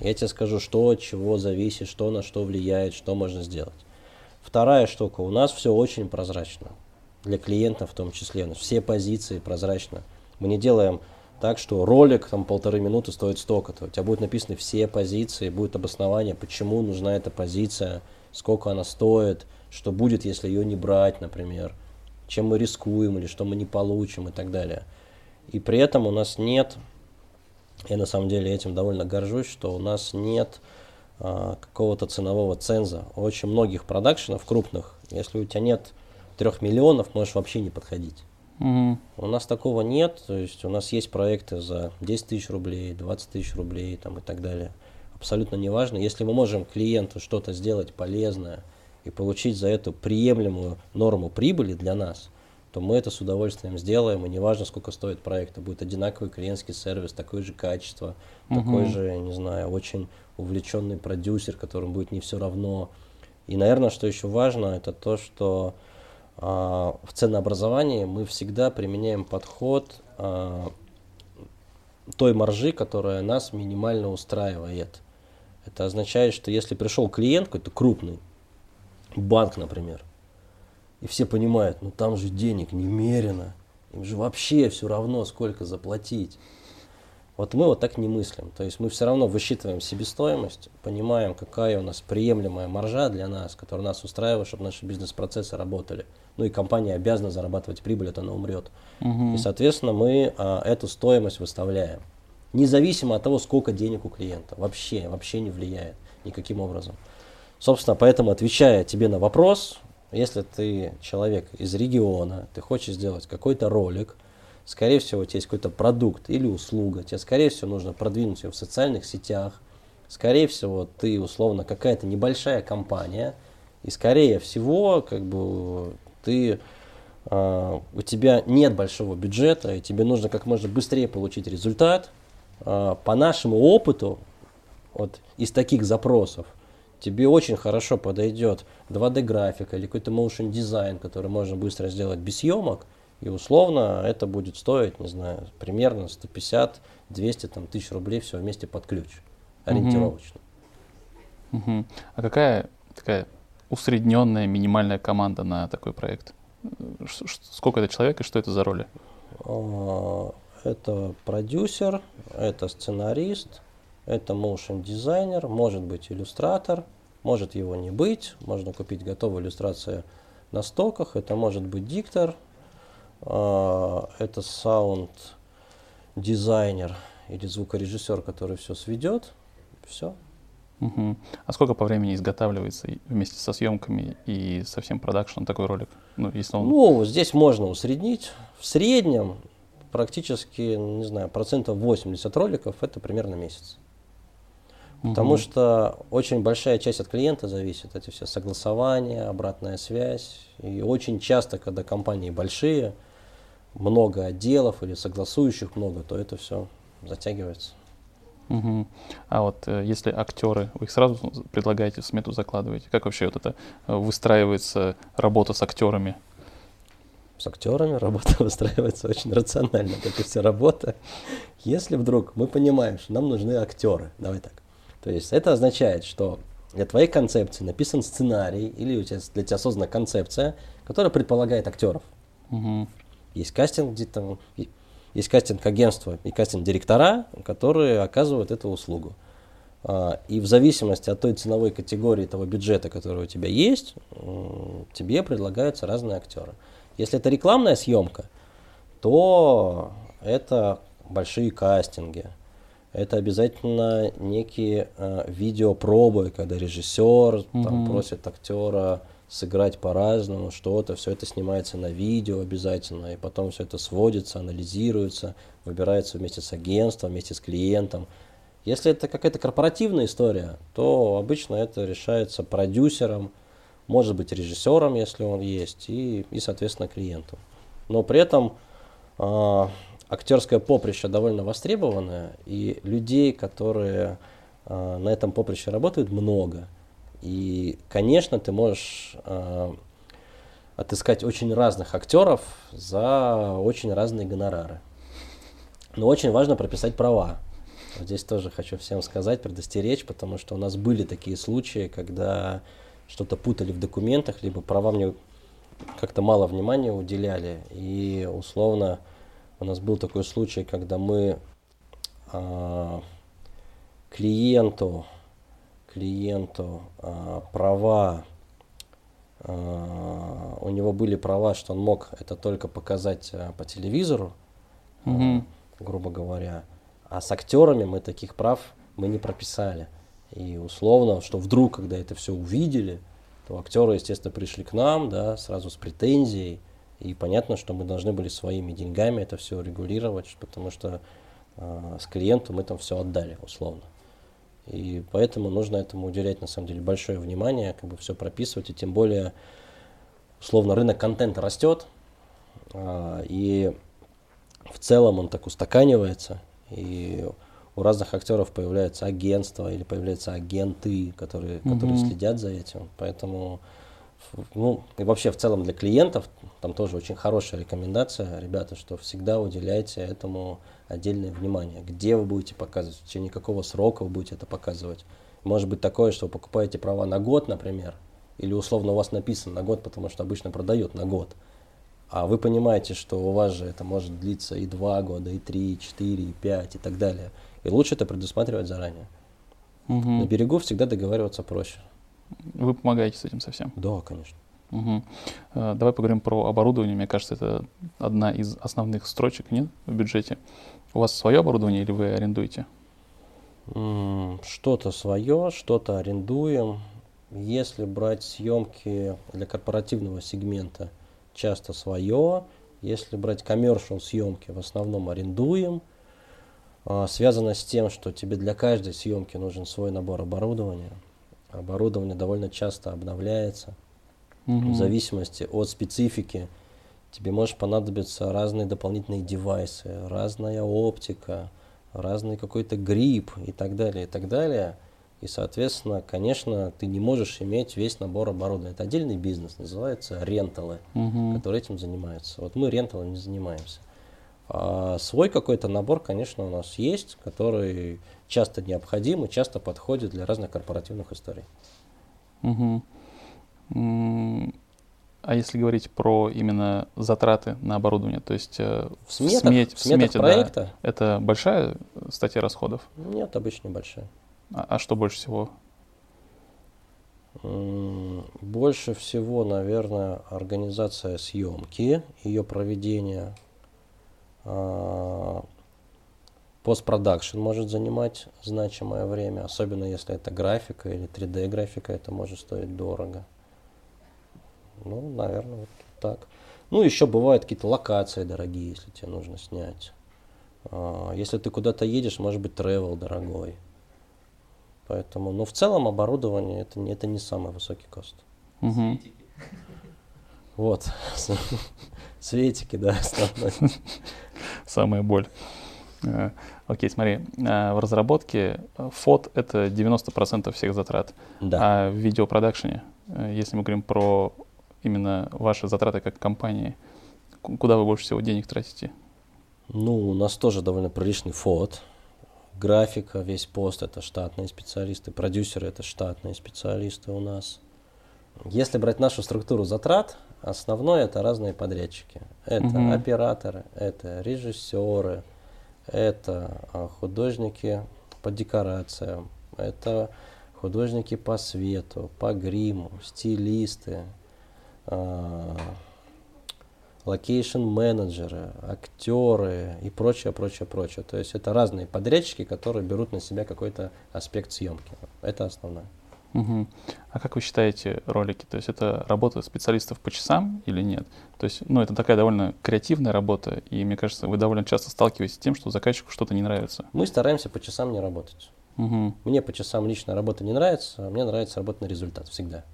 [SPEAKER 2] я тебе скажу, что от чего зависит, что на что влияет, что можно сделать. Вторая штука, у нас все очень прозрачно. Для клиента в том числе. Все позиции прозрачно. Мы не делаем так, что ролик там полторы минуты стоит столько-то. У тебя будут написаны все позиции, будет обоснование, почему нужна эта позиция, сколько она стоит, что будет, если ее не брать, например, чем мы рискуем или что мы не получим и так далее. И при этом у нас нет, я на самом деле этим довольно горжусь, что у нас нет а, какого-то ценового ценза. У очень многих продакшенов крупных, если у тебя нет трех миллионов, можешь вообще не подходить.
[SPEAKER 3] Мгм.
[SPEAKER 2] У нас такого нет, то есть у нас есть проекты за 10 тысяч рублей, 20 тысяч рублей там, и так далее. Абсолютно неважно. Если мы можем клиенту что-то сделать полезное и получить за это приемлемую норму прибыли для нас, то мы это с удовольствием сделаем, и неважно, сколько стоит проект, это будет одинаковый клиентский сервис, такое же качество, такой
[SPEAKER 3] Мгм.
[SPEAKER 2] же, не знаю, очень увлеченный продюсер, которому будет не все равно. И, наверное, что еще важно, это то, что а, в ценообразовании мы всегда применяем подход а, той маржи, которая нас минимально устраивает. Это означает, что если пришел клиент какой-то крупный, банк, например, и все понимают, ну там же денег немерено, им же вообще все равно, сколько заплатить. Вот мы вот так не мыслим. То есть мы все равно высчитываем себестоимость, понимаем, какая у нас приемлемая маржа для нас, которая нас устраивает, чтобы наши бизнес-процессы работали. Ну и компания обязана зарабатывать прибыль, это она умрет.
[SPEAKER 3] Мгм.
[SPEAKER 2] И, соответственно, мы а, эту стоимость выставляем. Независимо от того, сколько денег у клиента. Вообще, вообще не влияет никаким образом. Собственно, поэтому, отвечая тебе на вопрос, если ты человек из региона, ты хочешь сделать какой-то ролик, скорее всего, у тебя есть какой-то продукт или услуга, тебе, скорее всего, нужно продвинуть ее в социальных сетях, скорее всего, ты, условно, какая-то небольшая компания, и, скорее всего, как бы, ты, а, у тебя нет большого бюджета, и тебе нужно как можно быстрее получить результат. А, по нашему опыту, вот из таких запросов, тебе очень хорошо подойдет 2D графика или какой-то motion дизайн, который можно быстро сделать без съемок, и условно это будет стоить, не знаю, примерно 150-200 там, тысяч рублей все вместе под ключ, ориентировочно.
[SPEAKER 3] Мгм. А какая такая усредненная минимальная команда на такой проект? Ш- ш- Сколько это человек и что это за роли?
[SPEAKER 2] А, Это продюсер, это сценарист, это motion дизайнер, может быть иллюстратор, может его не быть, можно купить готовую иллюстрацию на стоках, это может быть диктор, а, это саунд дизайнер или звукорежиссер, который все сведет, все.
[SPEAKER 3] Мгм. А сколько по времени изготавливается вместе со съемками и со всем продакшеном такой ролик? Ну, если он...
[SPEAKER 2] Ну, здесь можно усреднить. В среднем практически, не знаю, процентов 80 роликов это примерно месяц. Потому
[SPEAKER 3] Мгм.
[SPEAKER 2] что очень большая часть от клиента зависит, эти все согласования, обратная связь. И очень часто, когда компании большие, много отделов или согласующих много, то это все затягивается.
[SPEAKER 3] Угу. А вот э, если актеры, вы их сразу предлагаете в смету закладываете? Как вообще вот это э, выстраивается работа с актерами?
[SPEAKER 2] С актерами работа выстраивается очень рационально, как и вся работа. Если вдруг мы понимаем, что нам нужны актеры, давай так. То есть это означает, что для твоей концепции написан сценарий или у тебя, для тебя создана концепция, которая предполагает актеров.
[SPEAKER 3] Угу.
[SPEAKER 2] Есть кастинг, где там есть кастинг-агентство и кастинг-директора, которые оказывают эту услугу. А, и в зависимости от той ценовой категории того бюджета, который у тебя есть, тебе предлагаются разные актеры. Если это рекламная съемка, то это большие кастинги. Это обязательно некие э, видеопробы, когда режиссер mm-hmm. там, просит актера сыграть по-разному, что-то, все это снимается на видео обязательно, и потом все это сводится, анализируется, выбирается вместе с агентством, вместе с клиентом. Если это какая-то корпоративная история, то обычно это решается продюсером, может быть режиссером, если он есть, и, и соответственно, клиентом. Но при этом э, актерское поприще довольно востребованное, и людей, которые э, на этом поприще работают, много – и, конечно, ты можешь э, отыскать очень разных актеров за очень разные гонорары. Но очень важно прописать права. Здесь тоже хочу всем сказать, предостеречь, потому что у нас были такие случаи, когда что-то путали в документах, либо права мне как-то мало внимания уделяли. И условно у нас был такой случай, когда мы э, клиенту клиенту а, права, а, у него были права, что он мог это только показать а, по телевизору,
[SPEAKER 3] угу.
[SPEAKER 2] грубо говоря, а с актерами мы таких прав мы не прописали. И условно, что вдруг, когда это все увидели, то актеры, естественно, пришли к нам, да, сразу с претензией. И понятно, что мы должны были своими деньгами это все регулировать, потому что э, с клиенту мы там все отдали, условно. И поэтому нужно этому уделять, на самом деле, большое внимание, как бы все прописывать, и тем более, условно, рынок контента растет, а, и в целом он так устаканивается, и у разных актеров появляются агентства или появляются агенты, которые, mm-hmm. которые следят за этим. Поэтому, ну, и вообще в целом для клиентов там тоже очень хорошая рекомендация, ребята, что всегда уделяйте этому отдельное внимание. Где вы будете показывать, в течение какого срока вы будете это показывать. Может быть такое, что вы покупаете права на год, например, или условно у вас написано на год, потому что обычно продают на год. А вы понимаете, что у вас же это может длиться и два года, и три, и четыре, и пять, и так далее. И лучше это предусматривать заранее.
[SPEAKER 3] Угу.
[SPEAKER 2] На берегу всегда договариваться проще.
[SPEAKER 3] Вы помогаете с этим совсем?
[SPEAKER 2] Да, конечно.
[SPEAKER 3] Угу. Давай поговорим про оборудование. Мне кажется, это одна из основных строчек нет, в бюджете. У вас свое оборудование или вы арендуете?
[SPEAKER 2] Что-то свое, что-то арендуем. Если брать съемки для корпоративного сегмента, часто свое. Если брать коммершал съемки, в основном арендуем. А, связано с тем, что тебе для каждой съемки нужен свой набор оборудования. Оборудование довольно часто обновляется
[SPEAKER 3] угу.
[SPEAKER 2] в зависимости от специфики тебе может понадобиться разные дополнительные девайсы, разная оптика, разный какой-то грипп и так далее, и так далее. И, соответственно, конечно, ты не можешь иметь весь набор оборудования. Это отдельный бизнес, называется ренталы,
[SPEAKER 3] угу.
[SPEAKER 2] которые этим занимаются. Вот мы ренталом не занимаемся. А свой какой-то набор, конечно, у нас есть, который часто необходим и часто подходит для разных корпоративных историй.
[SPEAKER 3] Угу. А если говорить про именно затраты на оборудование, то есть
[SPEAKER 2] э, в, сметах, в, смете, в смете проекта, да,
[SPEAKER 3] это большая статья расходов?
[SPEAKER 2] Нет, обычно небольшая.
[SPEAKER 3] А, а что больше всего?
[SPEAKER 2] Больше всего, наверное, организация съемки, ее проведение. А, постпродакшн может занимать значимое время, особенно если это графика или 3D графика, это может стоить дорого. Ну, наверное, вот так. Ну, еще бывают какие-то локации дорогие, если тебе нужно снять. А, если ты куда-то едешь, может быть, travel дорогой. Поэтому, ну, в целом оборудование это не, это не самый высокий кост.
[SPEAKER 3] Угу.
[SPEAKER 2] Вот. Светики, да,
[SPEAKER 3] Самая боль. Э, окей, смотри, э, в разработке фот — это 90% всех затрат.
[SPEAKER 2] Да.
[SPEAKER 3] А в видеопродакшене, если мы говорим про именно ваши затраты как компании, куда вы больше всего денег тратите?
[SPEAKER 2] Ну, у нас тоже довольно приличный фот. Графика, весь пост — это штатные специалисты, продюсеры — это штатные специалисты у нас. Если брать нашу структуру затрат, основное это разные подрядчики. Это угу. операторы, это режиссеры, это а, художники по декорациям, это художники по свету, по гриму, стилисты, location-менеджеры, актеры и прочее, прочее, прочее. То есть это разные подрядчики, которые берут на себя какой-то аспект съемки. Это основное.
[SPEAKER 3] Угу. А как вы считаете ролики? То есть это работа специалистов по часам или нет? То есть, ну, это такая довольно креативная работа, и мне кажется, вы довольно часто сталкиваетесь с тем, что заказчику что-то не нравится.
[SPEAKER 2] Мы стараемся по часам не работать.
[SPEAKER 3] Угу.
[SPEAKER 2] Мне по часам лично работа не нравится, а мне нравится работать на результат всегда.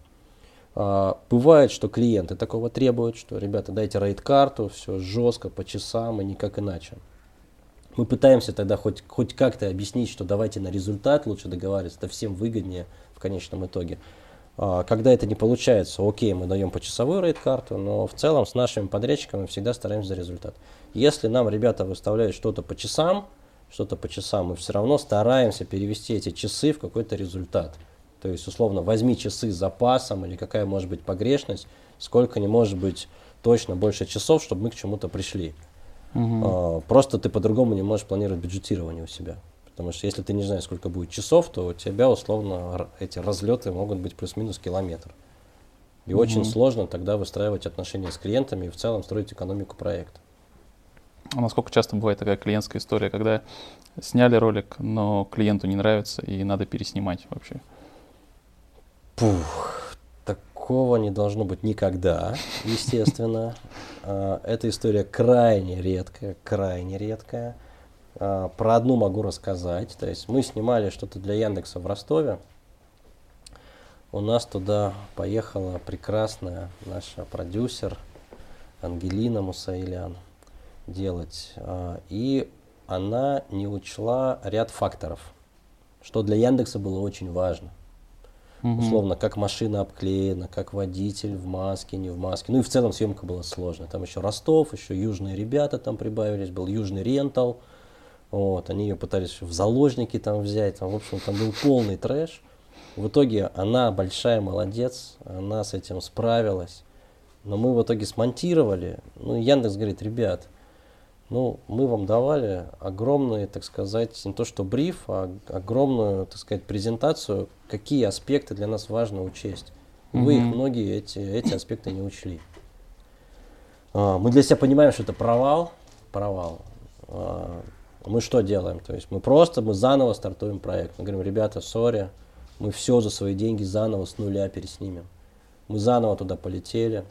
[SPEAKER 2] А, бывает, что клиенты такого требуют, что, ребята, дайте рейд-карту, все жестко, по часам и никак иначе. Мы пытаемся тогда хоть, хоть как-то объяснить, что давайте на результат лучше договариваться, это всем выгоднее в конечном итоге. А, когда это не получается, окей, мы даем почасовую рейд-карту, но в целом с нашими подрядчиками всегда стараемся за результат. Если нам ребята выставляют что-то по часам, что-то по часам, мы все равно стараемся перевести эти часы в какой-то результат. То есть, условно, возьми часы с запасом или какая может быть погрешность, сколько не может быть точно больше часов, чтобы мы к чему-то пришли.
[SPEAKER 3] Угу.
[SPEAKER 2] Просто ты по-другому не можешь планировать бюджетирование у себя. Потому что если ты не знаешь, сколько будет часов, то у тебя условно эти разлеты могут быть плюс-минус километр. И угу. очень сложно тогда выстраивать отношения с клиентами и в целом строить экономику проекта.
[SPEAKER 3] А насколько часто бывает такая клиентская история, когда сняли ролик, но клиенту не нравится и надо переснимать вообще?
[SPEAKER 2] Пух, такого не должно быть никогда, естественно. А, эта история крайне редкая, крайне редкая. А, про одну могу рассказать. То есть мы снимали что-то для Яндекса в Ростове. У нас туда поехала прекрасная наша продюсер Ангелина Мусаилян делать. А, и она не учла ряд факторов, что для Яндекса было очень важно – Угу. Условно, как машина обклеена, как водитель в маске, не в маске. Ну и в целом съемка была сложная. Там еще Ростов, еще южные ребята там прибавились, был южный рентал. Вот, они ее пытались в заложники там взять. Там, в общем, там был полный трэш. В итоге она большая молодец, она с этим справилась. Но мы в итоге смонтировали. Ну, Яндекс говорит, ребят, ну, мы вам давали огромный, так сказать, не то что бриф, а огромную, так сказать, презентацию, какие аспекты для нас важно учесть. Вы их многие эти, эти аспекты не учли. А, мы для себя понимаем, что это провал, провал. А, мы что делаем? То есть мы просто, мы заново стартуем проект. Мы говорим, ребята, сори, мы все за свои деньги заново с нуля переснимем. Мы заново туда полетели.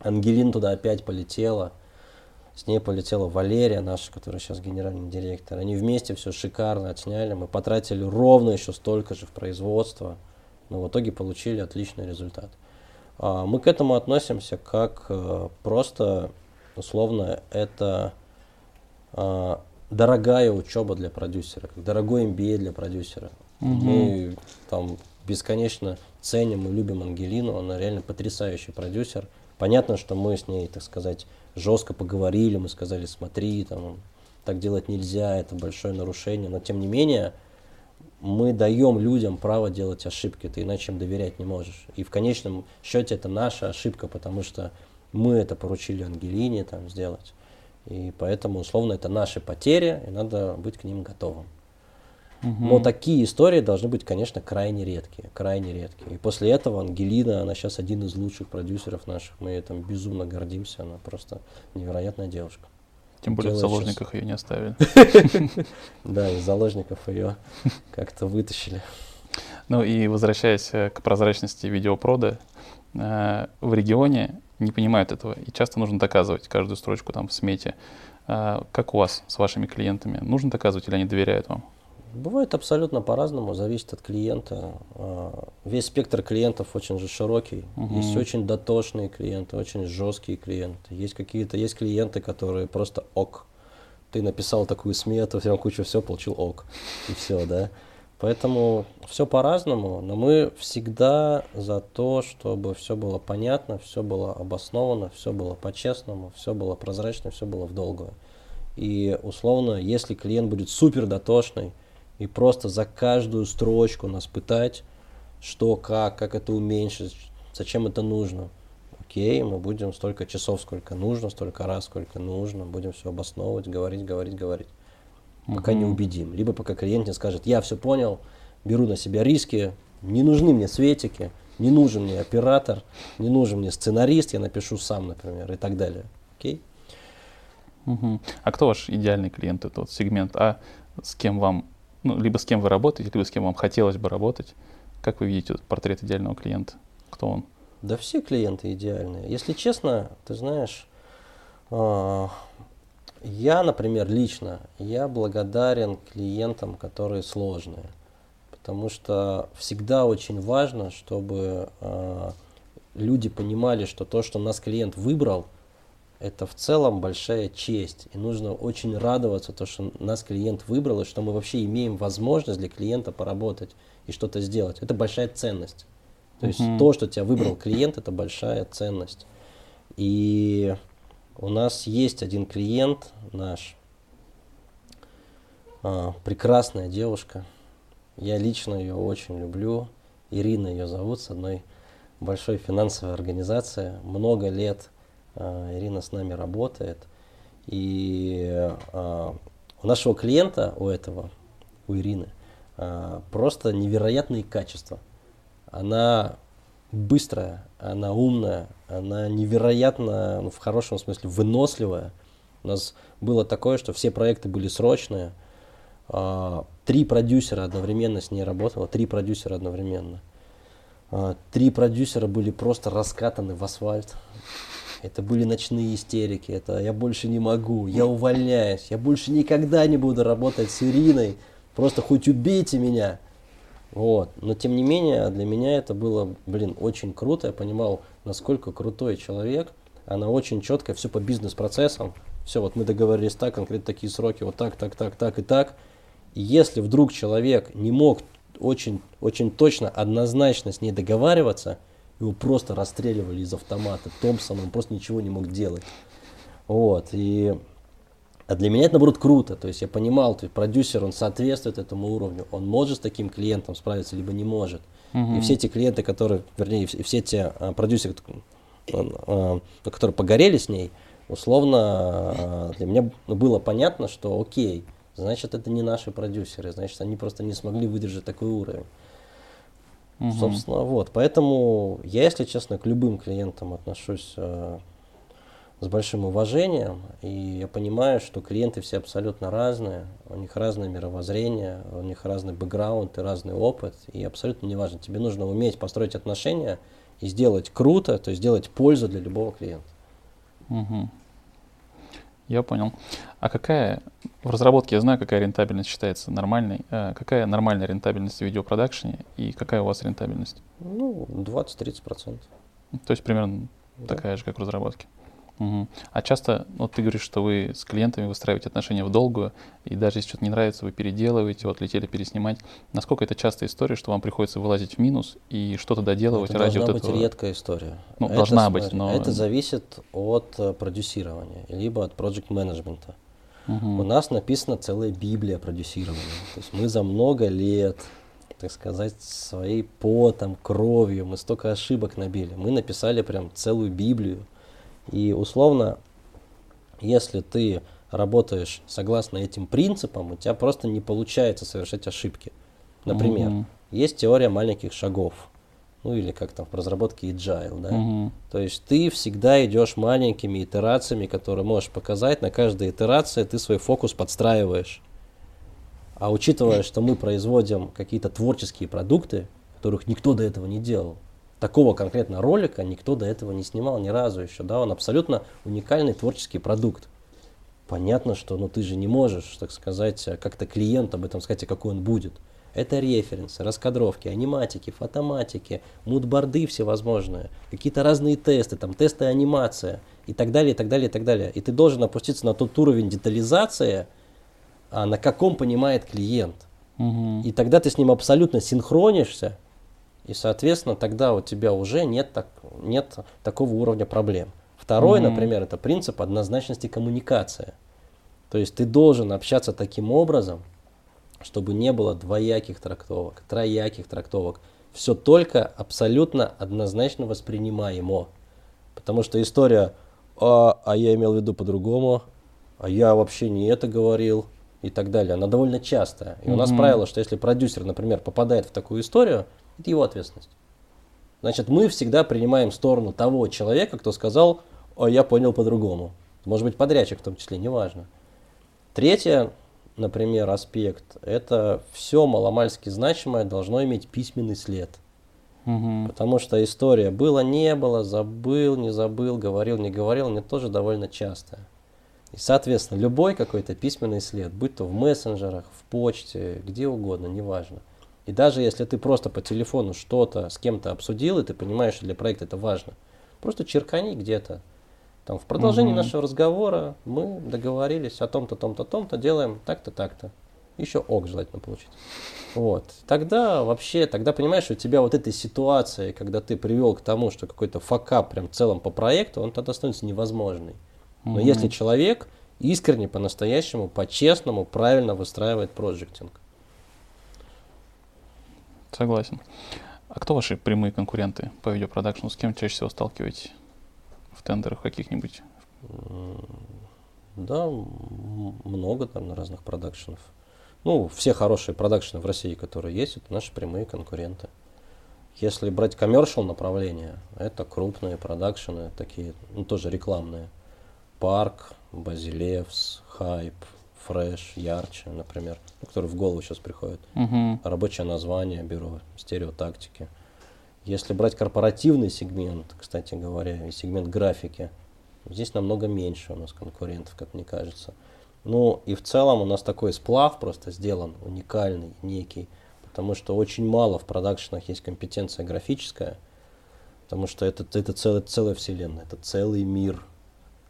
[SPEAKER 2] Ангелин туда опять полетела. С ней полетела Валерия наша, которая сейчас генеральный директор. Они вместе все шикарно отсняли. Мы потратили ровно еще столько же в производство. Но в итоге получили отличный результат. А, мы к этому относимся как э, просто, условно, это а, дорогая учеба для продюсера, как дорогой MBA для продюсера. Угу. Мы там бесконечно ценим и любим Ангелину, она реально потрясающий продюсер. Понятно, что мы с ней, так сказать, жестко поговорили, мы сказали, смотри, там, так делать нельзя, это большое нарушение, но тем не менее мы даем людям право делать ошибки, ты иначе им доверять не можешь. И в конечном счете это наша ошибка, потому что мы это поручили Ангелине там сделать. И поэтому, условно, это наши потери, и надо быть к ним готовым. Угу. Но такие истории должны быть, конечно, крайне редкие, крайне редкие. И после этого Ангелина, она сейчас один из лучших продюсеров наших. Мы этим безумно гордимся. Она просто невероятная девушка.
[SPEAKER 3] Тем более в заложниках ее не оставили.
[SPEAKER 2] Да, из заложников ее как-то вытащили.
[SPEAKER 3] Ну и возвращаясь э, к прозрачности видеопрода, э, в регионе не понимают этого, и часто нужно доказывать каждую строчку там в смете. Э, как у вас с вашими клиентами? Нужно доказывать или они доверяют вам?
[SPEAKER 2] Бывает абсолютно по-разному, зависит от клиента. А, весь спектр клиентов очень же широкий. Угу. Есть очень дотошные клиенты, очень жесткие клиенты. Есть какие-то, есть клиенты, которые просто ок. ты написал такую смету, всем кучу все, получил ок, и все, да. Поэтому все по-разному, но мы всегда за то, чтобы все было понятно, все было обосновано, все было по-честному, все было прозрачно, все было в долгую. И условно, если клиент будет супер дотошный и просто за каждую строчку нас пытать, что, как, как это уменьшить, зачем это нужно, окей, мы будем столько часов, сколько нужно, столько раз, сколько нужно, будем все обосновывать, говорить, говорить, говорить пока не убедим. Либо пока клиент не скажет, я все понял, беру на себя риски, не нужны мне светики, не нужен мне оператор, не нужен мне сценарист, я напишу сам, например, и так далее. Окей?
[SPEAKER 3] Угу. А кто ваш идеальный клиент, это вот сегмент А, с кем вам, ну, либо с кем вы работаете, либо с кем вам хотелось бы работать? Как вы видите портрет идеального клиента? Кто он?
[SPEAKER 2] Да все клиенты идеальные. Если честно, ты знаешь, а, я, например, лично, я благодарен клиентам, которые сложные, потому что всегда очень важно, чтобы э, люди понимали, что то, что нас клиент выбрал, это в целом большая честь. И нужно очень радоваться, то, что нас клиент выбрал, и что мы вообще имеем возможность для клиента поработать и что-то сделать. Это большая ценность. То есть uh-huh. то, что тебя выбрал клиент, это большая ценность. И у нас есть один клиент наш, а, прекрасная девушка. Я лично ее очень люблю. Ирина ее зовут, с одной большой финансовой организации. Много лет Ирина с нами работает. И а, у нашего клиента, у этого, у Ирины, а, просто невероятные качества. Она быстрая, она умная, она невероятно, ну, в хорошем смысле, выносливая. У нас было такое, что все проекты были срочные. Три продюсера одновременно с ней работало, три продюсера одновременно. Три продюсера были просто раскатаны в асфальт. Это были ночные истерики, это я больше не могу, я увольняюсь, я больше никогда не буду работать с Ириной, просто хоть убейте меня. Вот. Но тем не менее, для меня это было, блин, очень круто. Я понимал, насколько крутой человек. Она очень четко, все по бизнес-процессам. Все, вот мы договорились так, конкретно такие сроки, вот так, так, так, так и так. И если вдруг человек не мог очень, очень точно, однозначно с ней договариваться, его просто расстреливали из автомата. Томпсон, он просто ничего не мог делать. Вот. И а для меня это, наоборот, круто. То есть я понимал, то есть продюсер, он соответствует этому уровню. Он может с таким клиентом справиться, либо не может. Uh-huh. И все те клиенты, которые, вернее, все те а, продюсеры, а, которые погорели с ней, условно, а, для меня было понятно, что окей, значит, это не наши продюсеры, значит, они просто не смогли выдержать такой уровень. Uh-huh. Собственно, вот. Поэтому я, если честно, к любым клиентам отношусь а, с большим уважением, и я понимаю, что клиенты все абсолютно разные, у них разное мировоззрение, у них разный бэкграунд и разный опыт, и абсолютно неважно, тебе нужно уметь построить отношения и сделать круто, то есть сделать пользу для любого клиента.
[SPEAKER 3] Угу. Я понял. А какая в разработке, я знаю, какая рентабельность считается нормальной. А какая нормальная рентабельность в видеопродакшене и какая у вас рентабельность?
[SPEAKER 2] Ну, 20-30%.
[SPEAKER 3] То есть примерно да. такая же, как в разработке. Угу. А часто, вот ты говоришь, что вы с клиентами выстраиваете отношения в долгую, и даже если что-то не нравится, вы переделываете, вот летели переснимать. Насколько это частая история, что вам приходится вылазить в минус и что-то доделывать
[SPEAKER 2] это
[SPEAKER 3] ради
[SPEAKER 2] должна
[SPEAKER 3] вот
[SPEAKER 2] быть
[SPEAKER 3] этого?
[SPEAKER 2] редкая история.
[SPEAKER 3] Ну, это, должна быть, но...
[SPEAKER 2] Это зависит от э, продюсирования, либо от проект менеджмента. Угу. У нас написана целая библия продюсирования. То есть мы за много лет так сказать, своей потом, кровью, мы столько ошибок набили. Мы написали прям целую Библию и условно, если ты работаешь согласно этим принципам, у тебя просто не получается совершать ошибки. Например, uh-huh. есть теория маленьких шагов, ну или как там в разработке agile, да. Uh-huh. То есть ты всегда идешь маленькими итерациями, которые можешь показать. На каждой итерации ты свой фокус подстраиваешь. А учитывая, что мы производим какие-то творческие продукты, которых никто до этого не делал, такого конкретно ролика никто до этого не снимал ни разу еще, да, он абсолютно уникальный творческий продукт. Понятно, что ну, ты же не можешь, так сказать, как-то клиент об этом сказать, а какой он будет. Это референсы, раскадровки, аниматики, фотоматики, мудборды всевозможные, какие-то разные тесты, там тесты анимация и так далее, и так далее, и так далее. И ты должен опуститься на тот уровень детализации, а на каком понимает клиент.
[SPEAKER 3] Угу.
[SPEAKER 2] И тогда ты с ним абсолютно синхронишься, и, соответственно, тогда у тебя уже нет, так, нет такого уровня проблем. Второй,
[SPEAKER 3] Мгм.
[SPEAKER 2] например, это принцип однозначности коммуникации. То есть ты должен общаться таким образом, чтобы не было двояких трактовок, трояких трактовок. Все только абсолютно однозначно воспринимаемо. Потому что история, а, а я имел в виду по-другому, а я вообще не это говорил и так далее, она довольно частая. И у нас правило, что если продюсер, например, попадает в такую историю, это его ответственность. Значит, мы всегда принимаем сторону того человека, кто сказал, а я понял по-другому. Может быть, подрядчик в том числе, неважно. Третье, например, аспект, это все маломальски значимое должно иметь письменный след.
[SPEAKER 3] Угу.
[SPEAKER 2] Потому что история было, не было, забыл, не забыл, говорил, не говорил, мне тоже довольно часто. И, соответственно, любой какой-то письменный след, будь то в мессенджерах, в почте, где угодно, неважно. И даже если ты просто по телефону что-то с кем-то обсудил, и ты понимаешь, что для проекта это важно, просто черкани где-то. Там, в продолжении
[SPEAKER 3] Мгм.
[SPEAKER 2] нашего разговора мы договорились о том-то, том-то, том-то, делаем так-то, так-то. Еще ок желательно получить. Вот. Тогда вообще, тогда понимаешь, что у тебя вот этой ситуации, когда ты привел к тому, что какой-то факап прям в целом по проекту, он тогда становится невозможный. Но
[SPEAKER 3] Мгм.
[SPEAKER 2] если человек искренне, по-настоящему, по-честному, правильно выстраивает проектинг.
[SPEAKER 3] Согласен. А кто ваши прямые конкуренты по видеопродакшну? С кем чаще всего сталкиваетесь в тендерах каких-нибудь?
[SPEAKER 2] Да, много там разных продакшенов. Ну, все хорошие продакшены в России, которые есть, это наши прямые конкуренты. Если брать коммершал направление, это крупные продакшены, такие, ну, тоже рекламные. Парк, Базилевс, Хайп, Фреш, Ярче, например, ну, которые в голову сейчас приходят.
[SPEAKER 3] Угу.
[SPEAKER 2] Рабочее название бюро, стереотактики. Если брать корпоративный сегмент, кстати говоря, и сегмент графики, здесь намного меньше у нас конкурентов, как мне кажется. Ну и в целом у нас такой сплав просто сделан, уникальный, некий, потому что очень мало в продакшенах есть компетенция графическая, потому что это, это целая, целая вселенная, это целый мир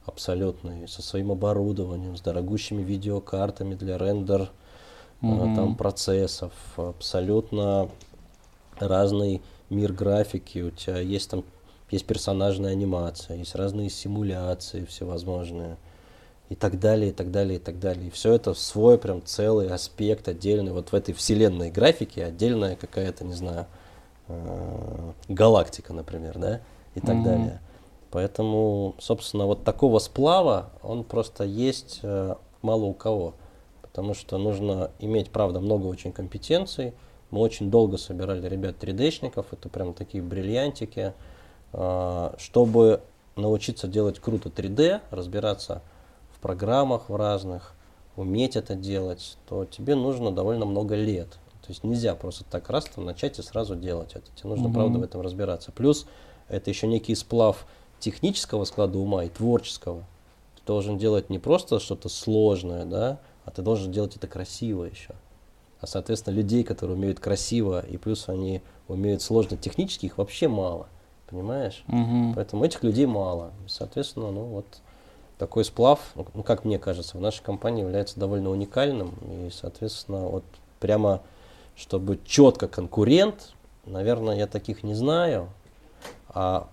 [SPEAKER 2] абсолютный, со своим оборудованием, с дорогущими видеокартами для рендер,
[SPEAKER 3] Мгм.
[SPEAKER 2] там процессов, абсолютно разный мир графики, у тебя есть там есть персонажная анимация, есть разные симуляции всевозможные и так далее, и так далее, и так далее. И все это свой прям целый аспект отдельный, вот в этой вселенной графики отдельная какая-то, не знаю, э, галактика, например, да, и так
[SPEAKER 3] Мгм.
[SPEAKER 2] далее. Поэтому, собственно, вот такого сплава, он просто есть э, мало у кого. Потому что нужно иметь, правда, много очень компетенций. Мы очень долго собирали ребят 3D-шников, это прям такие бриллиантики, а, чтобы научиться делать круто 3D, разбираться в программах в разных, уметь это делать, то тебе нужно довольно много лет. То есть нельзя просто так раз там начать и сразу делать это. Тебе нужно,
[SPEAKER 3] Мгм.
[SPEAKER 2] правда, в этом разбираться. Плюс это еще некий сплав технического склада ума и творческого. Ты должен делать не просто что-то сложное, да, а ты должен делать это красиво еще. А, соответственно, людей, которые умеют красиво, и плюс они умеют сложно технически, их вообще мало. Понимаешь?
[SPEAKER 3] Мгм.
[SPEAKER 2] Поэтому этих людей мало. Соответственно, ну вот такой сплав, ну, как мне кажется, в нашей компании является довольно уникальным. И, соответственно, вот прямо, чтобы четко конкурент, наверное, я таких не знаю. А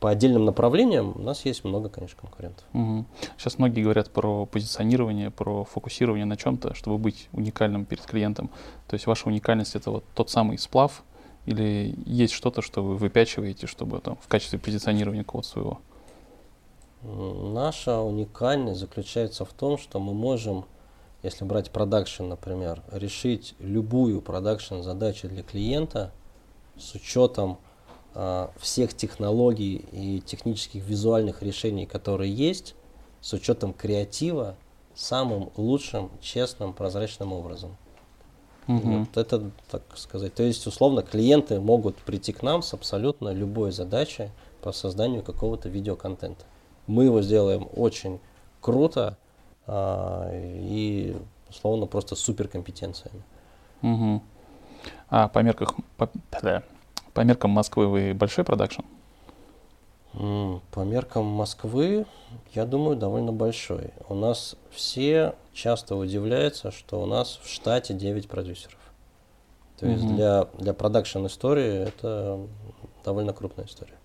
[SPEAKER 2] по отдельным направлениям у нас есть много, конечно, конкурентов.
[SPEAKER 3] Мгм. Сейчас многие говорят про позиционирование, про фокусирование на чем-то, чтобы быть уникальным перед клиентом. То есть ваша уникальность это вот тот самый сплав или есть что-то, что вы выпячиваете, чтобы там в качестве позиционирования какого-то своего?
[SPEAKER 2] Наша уникальность заключается в том, что мы можем, если брать продакшн, например, решить любую продакшн задачу для клиента с учетом всех технологий и технических визуальных решений, которые есть, с учетом креатива самым лучшим, честным, прозрачным образом.
[SPEAKER 3] Мгм.
[SPEAKER 2] Вот это, так сказать, то есть, условно, клиенты могут прийти к нам с абсолютно любой задачей по созданию какого-то видеоконтента. Мы его сделаем очень круто а, и, условно, просто суперкомпетенциями.
[SPEAKER 3] Мгм. А по, мерках, по, по меркам Москвы вы большой продакшн?
[SPEAKER 2] По меркам Москвы, я думаю, довольно большой. У нас все часто удивляются, что у нас в штате 9 продюсеров. То угу. есть для, для продакшн истории это довольно крупная история.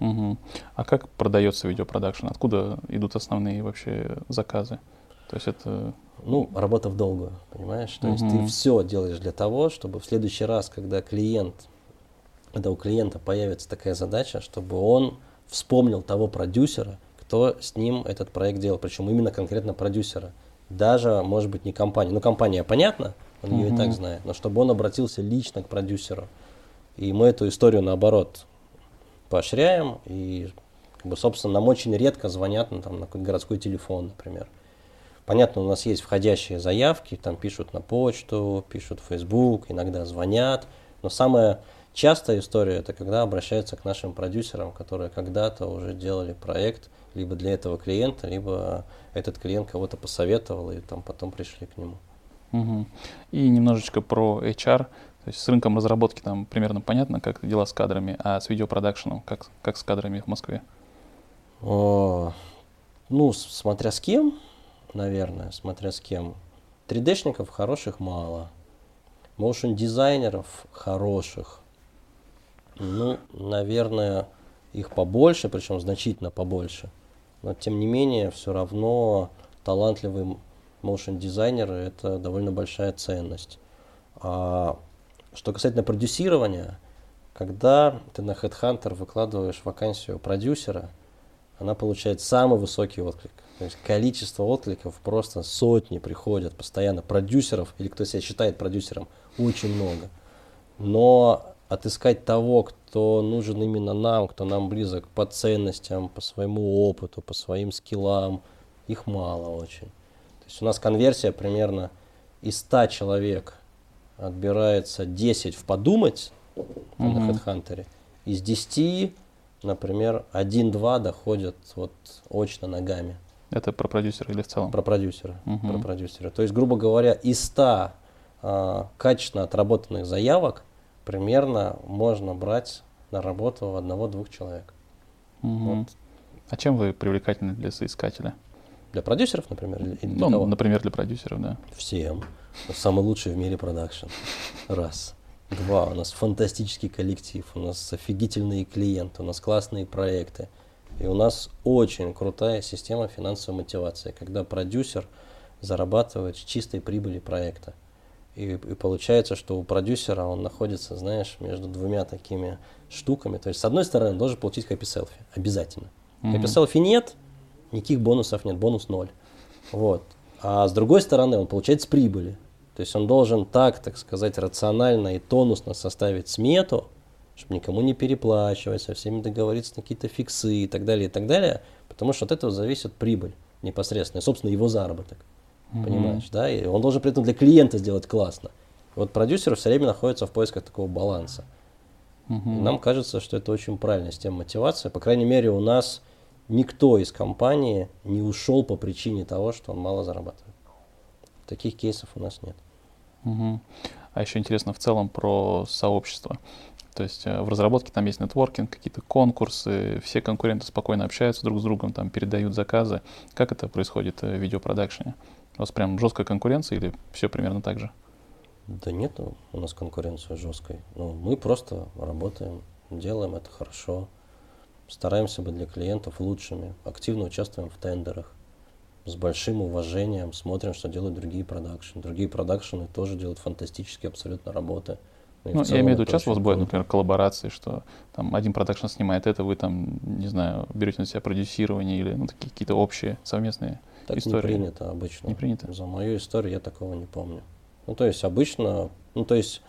[SPEAKER 3] Угу. А как продается видеопродакшн? Откуда идут основные вообще заказы? То есть это...
[SPEAKER 2] Ну, работа в долгую, понимаешь? То угу. есть ты все делаешь для того, чтобы в следующий раз, когда клиент, когда у клиента появится такая задача, чтобы он вспомнил того продюсера, кто с ним этот проект делал, причем именно конкретно продюсера. Даже, может быть, не компания. Ну, компания, понятно, он ее mm-hmm. и так знает, но чтобы он обратился лично к продюсеру. И мы эту историю, наоборот, поощряем. И, как бы, собственно, нам очень редко звонят ну, там, на городской телефон, например. Понятно, у нас есть входящие заявки, там пишут на почту, пишут в Facebook, иногда звонят. Но самое Частая история это когда обращаются к нашим продюсерам, которые когда-то уже делали проект либо для этого клиента, либо этот клиент кого-то посоветовал и там потом пришли к нему.
[SPEAKER 3] Угу. И немножечко про HR. То есть с рынком разработки там примерно понятно, как дела с кадрами, а с видеопродакшеном, как, как с кадрами в Москве?
[SPEAKER 2] О, ну, смотря с кем, наверное, смотря с кем. 3D-шников хороших мало. Моушен дизайнеров хороших ну, наверное, их побольше, причем значительно побольше. Но тем не менее, все равно талантливый motion дизайнер это довольно большая ценность. А что касательно продюсирования, когда ты на Headhunter выкладываешь вакансию продюсера, она получает самый высокий отклик. То есть количество откликов просто сотни приходят постоянно. Продюсеров, или кто себя считает продюсером, очень много. Но отыскать того, кто нужен именно нам, кто нам близок по ценностям, по своему опыту, по своим скиллам, их мало очень. То есть у нас конверсия примерно из 100 человек отбирается 10 в подумать mm-hmm. на HeadHunter. Из 10, например, 1-2 доходят вот очно ногами.
[SPEAKER 3] Это про продюсера или в целом?
[SPEAKER 2] Про продюсера. Uh-huh. Про продюсера. То есть, грубо говоря, из 100 а, качественно отработанных заявок примерно можно брать на работу одного-двух человек.
[SPEAKER 3] Угу. Вот. А чем вы привлекательны для соискателя?
[SPEAKER 2] Для продюсеров, например? Или
[SPEAKER 3] для ну, кого? например, для продюсеров, да.
[SPEAKER 2] Всем. Самый лучший в мире продакшн. Раз. Два. У нас фантастический коллектив, у нас офигительные клиенты, у нас классные проекты. И у нас очень крутая система финансовой мотивации, когда продюсер зарабатывает с чистой прибыли проекта. И, и получается, что у продюсера он находится, знаешь, между двумя такими штуками. То есть, с одной стороны, он должен получить хэппи-селфи. Обязательно. Mm-hmm. Хэппи-селфи нет, никаких бонусов нет, бонус ноль. Вот. А с другой стороны, он получает с прибыли. То есть он должен так, так сказать, рационально и тонусно составить смету, чтобы никому не переплачивать, со всеми договориться на какие-то фиксы и так далее, и так далее, потому что от этого зависит прибыль непосредственно, и, собственно, его заработок. Mm-hmm. Понимаешь, да? И он должен при этом для клиента сделать классно. Вот продюсер все время находится в поисках такого баланса. Mm-hmm. Нам кажется, что это очень правильная система мотивации. По крайней мере, у нас никто из компании не ушел по причине того, что он мало зарабатывает. Таких кейсов у нас нет.
[SPEAKER 3] Угу. А еще интересно в целом про сообщество. То есть э, в разработке там есть нетворкинг, какие-то конкурсы, все конкуренты спокойно общаются друг с другом, там передают заказы. Как это происходит э, в видеопродакшене? У вас прям жесткая конкуренция или все примерно так же?
[SPEAKER 2] Да нет у нас конкуренции жесткой. Ну, мы просто работаем, делаем это хорошо, стараемся быть для клиентов лучшими, активно участвуем в тендерах, с большим уважением смотрим, что делают другие продакшены. Другие продакшены тоже делают фантастические абсолютно работы.
[SPEAKER 3] Ну, ну я имею в виду, часто у вас бывают, например, коллаборации, что там один продакшн снимает это, вы там, не знаю, берете на себя продюсирование или ну, такие какие-то общие совместные
[SPEAKER 2] так
[SPEAKER 3] истории.
[SPEAKER 2] не принято обычно.
[SPEAKER 3] Не принято?
[SPEAKER 2] За мою историю я такого не помню. Ну, то есть обычно, ну, то есть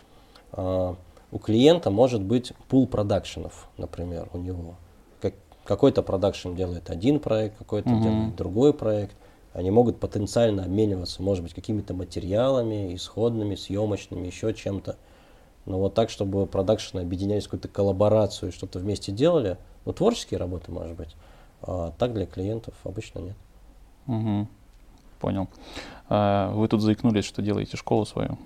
[SPEAKER 2] э, у клиента может быть пул продакшенов, например, у него. Как, какой-то продакшн делает один проект, какой-то mm-hmm. делает другой проект. Они могут потенциально обмениваться, может быть, какими-то материалами, исходными, съемочными, еще чем-то. Но вот так, чтобы продакшены объединялись в какую-то коллаборацию и что-то вместе делали, ну, творческие работы, может быть, а так для клиентов обычно нет.
[SPEAKER 3] Угу. Понял. А, вы тут заикнулись, что делаете школу свою.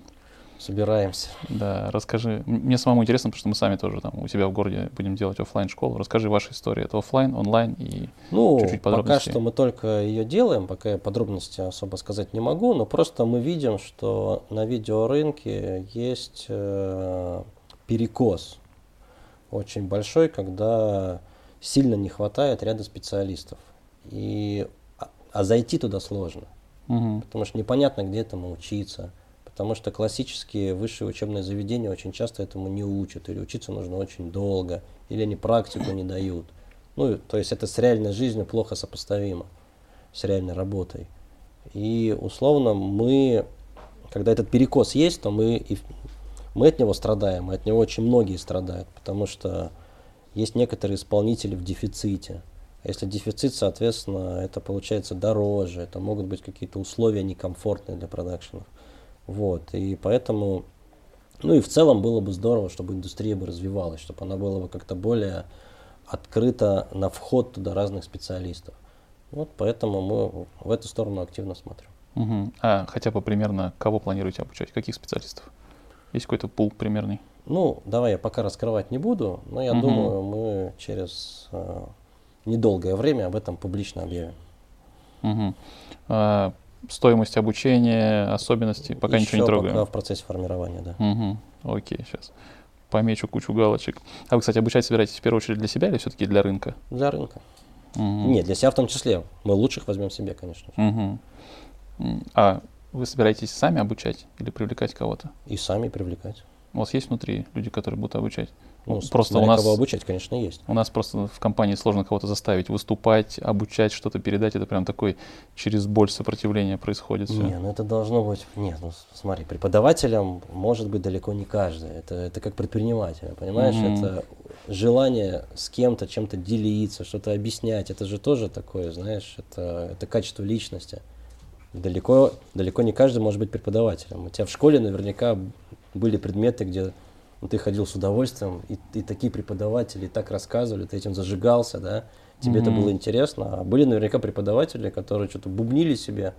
[SPEAKER 2] собираемся.
[SPEAKER 3] Да, расскажи. Мне самому интересно, потому что мы сами тоже там у себя в городе будем делать офлайн школу. Расскажи вашу историю. Это офлайн, онлайн и
[SPEAKER 2] ну,
[SPEAKER 3] чуть-чуть
[SPEAKER 2] подробностей. Пока что мы только ее делаем, пока я подробности особо сказать не могу, но просто мы видим, что на видеорынке есть э, перекос очень большой, когда сильно не хватает ряда специалистов. И, а, зайти туда сложно, угу. потому что непонятно, где этому учиться потому что классические высшие учебные заведения очень часто этому не учат, или учиться нужно очень долго, или они практику не дают. Ну, то есть это с реальной жизнью плохо сопоставимо, с реальной работой. И условно мы, когда этот перекос есть, то мы, и, мы от него страдаем, и от него очень многие страдают, потому что есть некоторые исполнители в дефиците. Если дефицит, соответственно, это получается дороже, это могут быть какие-то условия некомфортные для продакшенов. Вот, и поэтому, ну и в целом было бы здорово, чтобы индустрия бы развивалась, чтобы она была бы как-то более открыта на вход туда разных специалистов. Вот поэтому мы в эту сторону активно смотрим.
[SPEAKER 3] Угу. А хотя бы примерно кого планируете обучать? Каких специалистов? Есть какой-то пул примерный?
[SPEAKER 2] Ну, давай я пока раскрывать не буду, но я угу. думаю, мы через э, недолгое время об этом публично объявим.
[SPEAKER 3] Угу. А, стоимость обучения, особенности, пока Еще ничего не трогаем.
[SPEAKER 2] пока в процессе формирования, да.
[SPEAKER 3] Угу. Окей, сейчас помечу кучу галочек. А вы, кстати, обучать собираетесь в первую очередь для себя или все-таки для рынка?
[SPEAKER 2] Для рынка. Угу. Нет, для себя в том числе. Мы лучших возьмем себе, конечно.
[SPEAKER 3] Угу. А вы собираетесь сами обучать или привлекать кого-то?
[SPEAKER 2] И сами привлекать.
[SPEAKER 3] У вас есть внутри люди, которые будут обучать?
[SPEAKER 2] Ну, просто у нас кого обучать, конечно, есть.
[SPEAKER 3] У нас просто в компании сложно кого-то заставить выступать, обучать, что-то передать. Это прям такой через боль сопротивления происходит. Все.
[SPEAKER 2] Не, ну это должно быть. Нет, ну смотри, преподавателем может быть далеко не каждый. Это, это как предпринимателя, понимаешь? Mm-hmm. Это желание с кем-то чем-то делиться, что-то объяснять. Это же тоже такое, знаешь, это, это качество личности. Далеко, далеко не каждый может быть преподавателем. У тебя в школе наверняка были предметы, где ты ходил с удовольствием, и, и такие преподаватели так рассказывали, ты этим зажигался, да, тебе mm-hmm. это было интересно. А были наверняка преподаватели, которые что-то бубнили себе,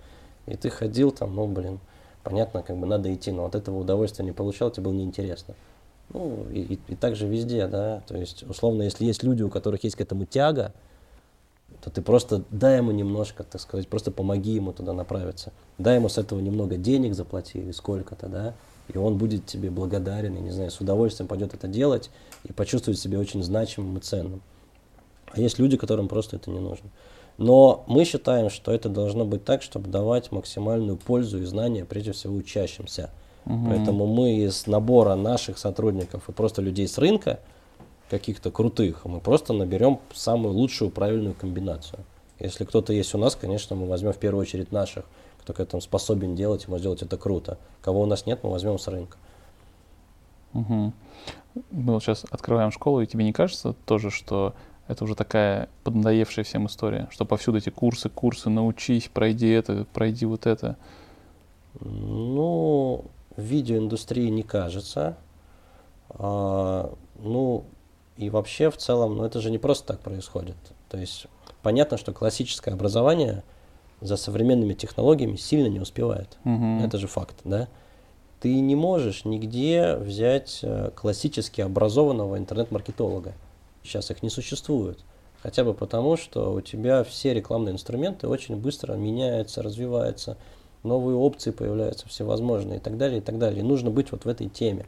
[SPEAKER 2] и ты ходил там, ну, блин, понятно, как бы надо идти, но от этого удовольствия не получал, тебе было неинтересно. Ну, и, и, и так же везде, да, то есть, условно, если есть люди, у которых есть к этому тяга, то ты просто дай ему немножко, так сказать, просто помоги ему туда направиться. Дай ему с этого немного денег заплати или сколько-то, да, и он будет тебе благодарен, и, не знаю, с удовольствием пойдет это делать и почувствует себя очень значимым и ценным. А есть люди, которым просто это не нужно. Но мы считаем, что это должно быть так, чтобы давать максимальную пользу и знания, прежде всего, учащимся. Угу. Поэтому мы из набора наших сотрудников и просто людей с рынка, каких-то крутых, мы просто наберем самую лучшую правильную комбинацию. Если кто-то есть у нас, конечно, мы возьмем в первую очередь наших кто к этому способен делать, и может делать это круто. Кого у нас нет, мы возьмем с рынка.
[SPEAKER 3] Угу. Мы вот сейчас открываем школу, и тебе не кажется тоже, что это уже такая поднадоевшая всем история, что повсюду эти курсы, курсы, научись, пройди это, пройди вот это?
[SPEAKER 2] Ну, в видеоиндустрии не кажется. А, ну, и вообще в целом, ну это же не просто так происходит. То есть понятно, что классическое образование – за современными технологиями сильно не успевает. Угу. Это же факт, да? Ты не можешь нигде взять э, классически образованного интернет-маркетолога. Сейчас их не существует. Хотя бы потому, что у тебя все рекламные инструменты очень быстро меняются, развиваются, новые опции появляются всевозможные и так далее, и так далее. И нужно быть вот в этой теме.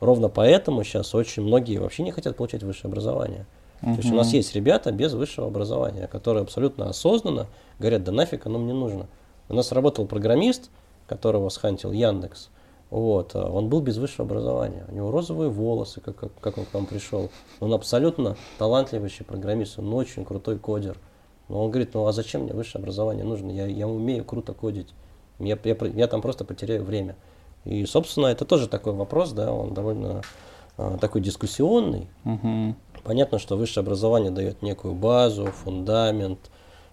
[SPEAKER 2] Ровно поэтому сейчас очень многие вообще не хотят получать высшее образование. Угу. То есть у нас есть ребята без высшего образования, которые абсолютно осознанно говорят, да нафиг оно мне нужно. У нас работал программист, которого схантил Яндекс. Вот, а он был без высшего образования. У него розовые волосы, как, как, как он к нам пришел. Он абсолютно талантливый программист, он очень крутой кодер. Но он говорит, ну а зачем мне высшее образование нужно? Я, я умею круто кодить. Я, я, я там просто потеряю время. И, собственно, это тоже такой вопрос, да, он довольно а, такой дискуссионный. Угу. Понятно, что высшее образование дает некую базу, фундамент,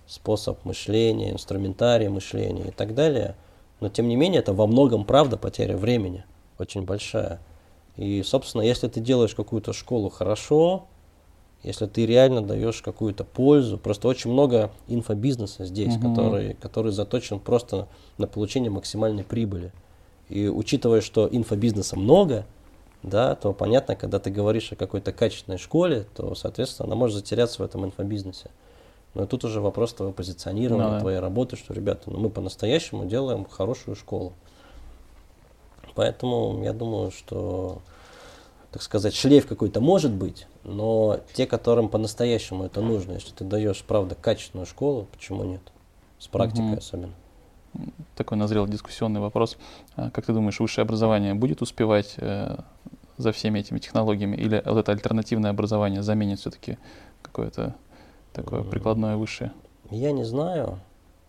[SPEAKER 2] способ мышления, инструментарий мышления и так далее. Но тем не менее, это во многом правда потеря времени, очень большая. И, собственно, если ты делаешь какую-то школу хорошо, если ты реально даешь какую-то пользу, просто очень много инфобизнеса здесь, угу. который, который заточен просто на получение максимальной прибыли. И учитывая, что инфобизнеса много, да, то понятно, когда ты говоришь о какой-то качественной школе, то, соответственно, она может затеряться в этом инфобизнесе. Но тут уже вопрос твоего позиционирования, ну, да. твоей работы, что, ребята, ну, мы по-настоящему делаем хорошую школу. Поэтому я думаю, что, так сказать, шлейф какой-то может быть, но те, которым по-настоящему это нужно, если ты даешь, правда, качественную школу, почему нет? С практикой угу. особенно.
[SPEAKER 3] Такой назрел дискуссионный вопрос. А как ты думаешь, высшее образование будет успевать э, за всеми этими технологиями, или вот это альтернативное образование заменит все-таки какое-то такое прикладное высшее?
[SPEAKER 2] Я не знаю,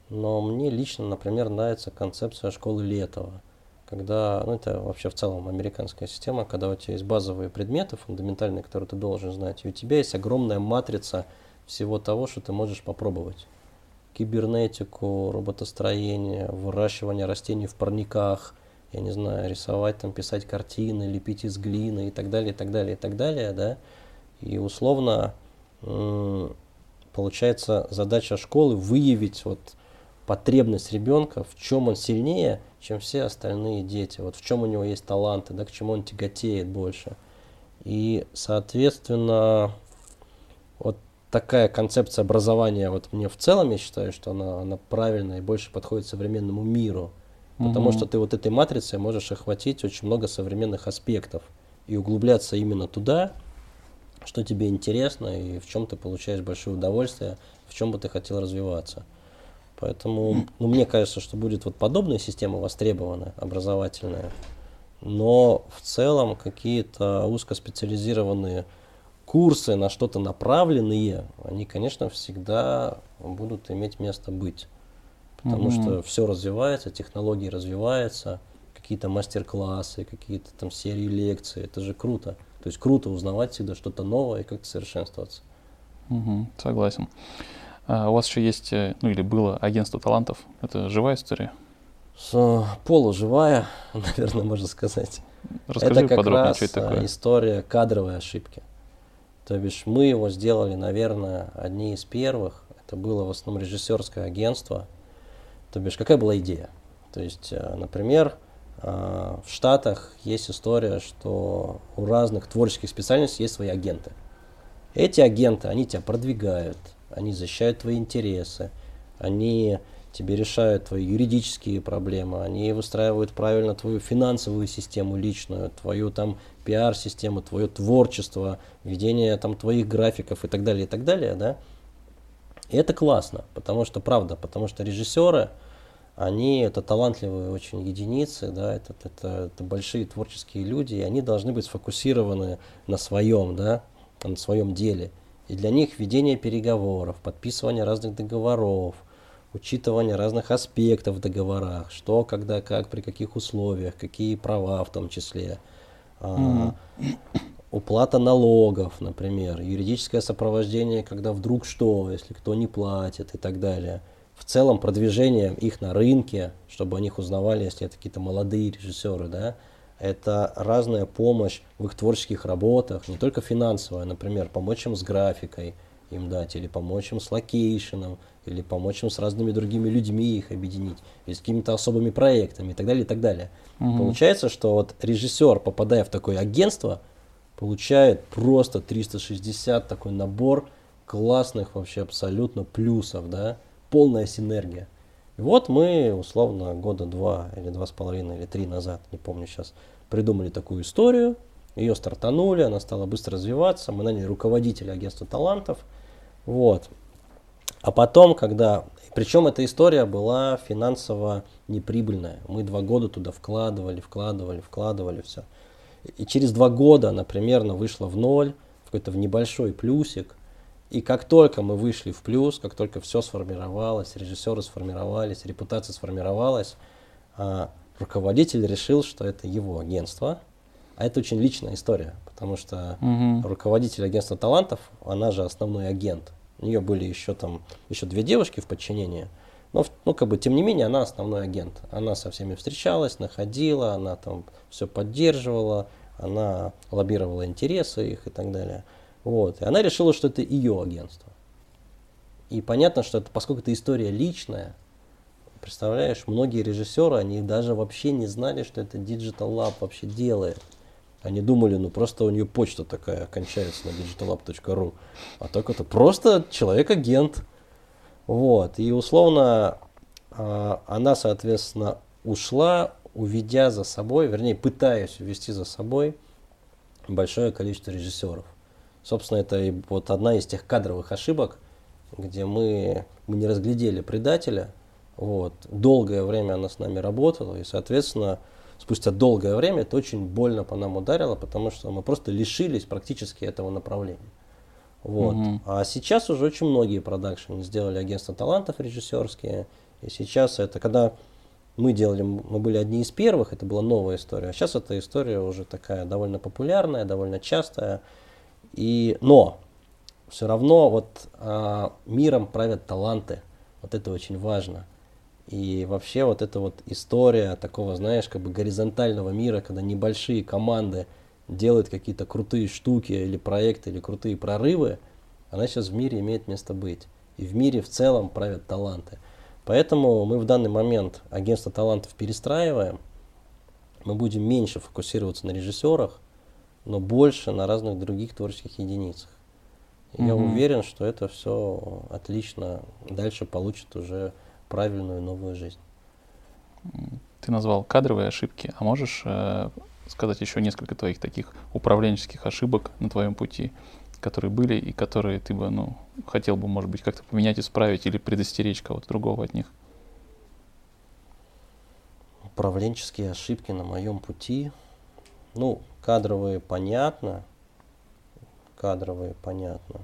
[SPEAKER 2] но мне лично, например, нравится концепция школы Летова когда, ну это вообще в целом американская система, когда у тебя есть базовые предметы фундаментальные, которые ты должен знать, и у тебя есть огромная матрица всего того, что ты можешь попробовать. Кибернетику, роботостроение, выращивание растений в парниках, я не знаю, рисовать, там, писать картины, лепить из глины и так далее, и так далее, и так далее, да. И условно получается задача школы выявить вот потребность ребенка, в чем он сильнее, чем все остальные дети, вот в чем у него есть таланты, да, к чему он тяготеет больше. И, соответственно, вот такая концепция образования, вот мне в целом, я считаю, что она, она правильная и больше подходит современному миру. Потому угу. что ты вот этой матрицей можешь охватить очень много современных аспектов и углубляться именно туда, что тебе интересно и в чем ты получаешь большое удовольствие, в чем бы ты хотел развиваться. Поэтому ну, мне кажется, что будет вот подобная система востребована, образовательная. Но в целом какие-то узкоспециализированные курсы на что-то направленные, они, конечно, всегда будут иметь место быть. Потому mm-hmm. что все развивается, технологии развиваются, какие-то мастер-классы, какие-то там серии лекций. Это же круто. То есть круто узнавать всегда что-то новое и как-то совершенствоваться.
[SPEAKER 3] Mm-hmm. Согласен. А у вас еще есть, э, ну или было агентство талантов. Это живая история?
[SPEAKER 2] С, полуживая, наверное, можно сказать.
[SPEAKER 3] Расскажи
[SPEAKER 2] это как
[SPEAKER 3] подробнее,
[SPEAKER 2] раз
[SPEAKER 3] что это такое.
[SPEAKER 2] история кадровой ошибки. То бишь мы его сделали, наверное, одни из первых. Это было в основном режиссерское агентство. То бишь какая была идея? То есть, э, например, э, в Штатах есть история, что у разных творческих специальностей есть свои агенты. Эти агенты, они тебя продвигают, они защищают твои интересы, они тебе решают твои юридические проблемы, они выстраивают правильно твою финансовую систему личную, твою там пиар-систему, твое творчество, ведение там твоих графиков и так далее, и так далее, да. И это классно, потому что, правда, потому что режиссеры, они это талантливые очень единицы, да, это, это, это большие творческие люди, и они должны быть сфокусированы на своем, да, на своем деле. И для них ведение переговоров, подписывание разных договоров, учитывание разных аспектов в договорах, что, когда, как, при каких условиях, какие права в том числе, mm-hmm. Уплата налогов, например, юридическое сопровождение, когда вдруг что, если кто не платит и так далее. В целом продвижение их на рынке, чтобы о них узнавали, если это какие-то молодые режиссеры, да, это разная помощь в их творческих работах, не только финансовая, например, помочь им с графикой им дать, или помочь им с location ом, или помочь им с разными другими людьми их объединить, или с какими-то особыми проектами и так далее, и так далее. Угу. Получается, что вот режиссер, попадая в такое агентство, получает просто 360 такой набор классных вообще абсолютно плюсов, да, полная синергия. И вот мы, условно, года два или два с половиной или три назад, не помню сейчас, придумали такую историю, ее стартанули, она стала быстро развиваться, мы наняли руководителя агентства талантов, вот. А потом, когда, причем эта история была финансово неприбыльная, мы два года туда вкладывали, вкладывали, вкладывали все. И через два года она примерно вышла в ноль, какой-то в небольшой плюсик, и как только мы вышли в плюс, как только все сформировалось, режиссеры сформировались, репутация сформировалась, а, руководитель решил, что это его агентство. А это очень личная история, потому что угу. руководитель агентства талантов, она же основной агент. У нее были еще там еще две девушки в подчинении. Но, ну, как бы, тем не менее, она основной агент. Она со всеми встречалась, находила, она там все поддерживала, она лоббировала интересы их и так далее. Вот. И она решила, что это ее агентство. И понятно, что это, поскольку это история личная, Представляешь, многие режиссеры, они даже вообще не знали, что это Digital Lab вообще делает. Они думали, ну просто у нее почта такая кончается на digitallab.ru. А так это просто человек-агент. Вот. И условно а, она, соответственно, ушла, уведя за собой, вернее, пытаясь увести за собой большое количество режиссеров. Собственно, это и вот одна из тех кадровых ошибок, где мы, мы не разглядели предателя. Вот. Долгое время она с нами работала, и, соответственно, спустя долгое время это очень больно по нам ударило, потому что мы просто лишились практически этого направления. Вот. Угу. А сейчас уже очень многие продакшены сделали агентство талантов режиссерские. И сейчас это, когда мы делали, мы были одни из первых, это была новая история. А сейчас эта история уже такая довольно популярная, довольно частая. И, но все равно вот а, миром правят таланты. Вот это очень важно. И вообще вот эта вот история такого, знаешь, как бы горизонтального мира, когда небольшие команды делают какие-то крутые штуки или проекты, или крутые прорывы, она сейчас в мире имеет место быть. И в мире в целом правят таланты. Поэтому мы в данный момент агентство талантов перестраиваем. Мы будем меньше фокусироваться на режиссерах, но больше на разных других творческих единицах. И mm-hmm. Я уверен, что это все отлично дальше получит уже правильную новую жизнь.
[SPEAKER 3] Ты назвал кадровые ошибки, а можешь э, сказать еще несколько твоих таких управленческих ошибок на твоем пути, которые были и которые ты бы, ну, хотел бы, может быть, как-то поменять, исправить или предостеречь кого-то другого от них?
[SPEAKER 2] Управленческие ошибки на моем пути. Ну, кадровые понятно. Кадровые понятно.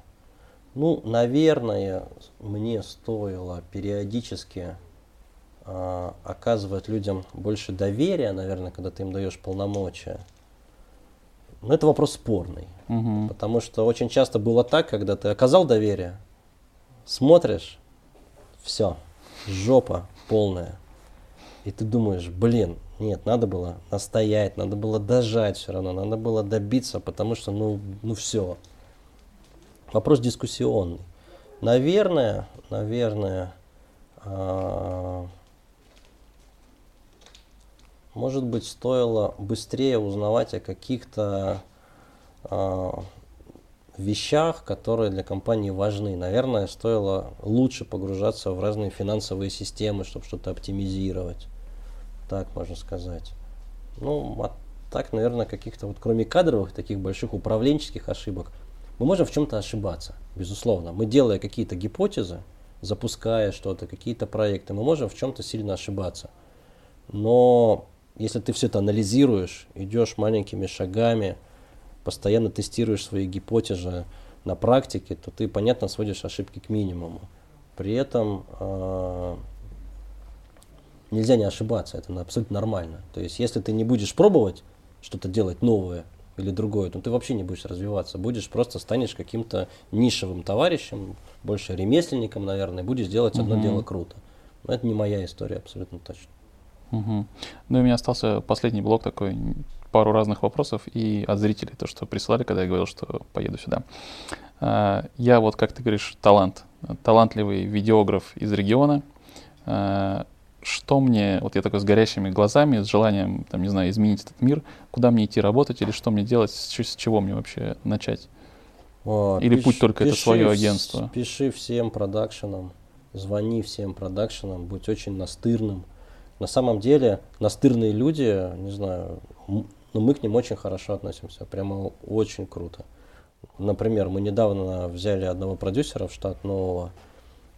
[SPEAKER 2] Ну, наверное, мне стоило периодически э, оказывать людям больше доверия, наверное, когда ты им даешь полномочия. Но это вопрос спорный. Угу. Потому что очень часто было так, когда ты оказал доверие, смотришь, все, жопа полная. И ты думаешь, блин, нет, надо было настоять, надо было дожать все равно, надо было добиться, потому что, ну, ну все, Вопрос дискуссионный. Наверное, наверное, а, может быть, стоило быстрее узнавать о каких-то а, вещах, которые для компании важны. Наверное, стоило лучше погружаться в разные финансовые системы, чтобы что-то оптимизировать. Так можно сказать. Ну, а так, наверное, каких-то вот кроме кадровых таких больших управленческих ошибок – мы можем в чем-то ошибаться, безусловно. Мы делая какие-то гипотезы, запуская что-то, какие-то проекты, мы можем в чем-то сильно ошибаться. Но если ты все это анализируешь, идешь маленькими шагами, постоянно тестируешь свои гипотезы на практике, то ты, понятно, сводишь ошибки к минимуму. При этом э, нельзя не ошибаться, это абсолютно нормально. То есть, если ты не будешь пробовать что-то делать новое, или другое, то ты вообще не будешь развиваться. Будешь просто станешь каким-то нишевым товарищем, больше ремесленником, наверное, будешь делать одно угу. дело круто. Но это не моя история абсолютно точно.
[SPEAKER 3] Угу. Ну и у меня остался последний блок такой, пару разных вопросов и от зрителей, то, что присылали, когда я говорил, что поеду сюда. А, я вот, как ты говоришь, талант, талантливый видеограф из региона. А, что мне, вот я такой с горящими глазами, с желанием, там, не знаю, изменить этот мир, куда мне идти работать или что мне делать, с, с чего мне вообще начать?
[SPEAKER 2] О,
[SPEAKER 3] или пиш, путь только пиши, это свое агентство?
[SPEAKER 2] Пиши всем продакшенам, звони всем продакшенам, будь очень настырным. На самом деле, настырные люди, не знаю, ну, мы к ним очень хорошо относимся, прямо очень круто. Например, мы недавно взяли одного продюсера в штат нового,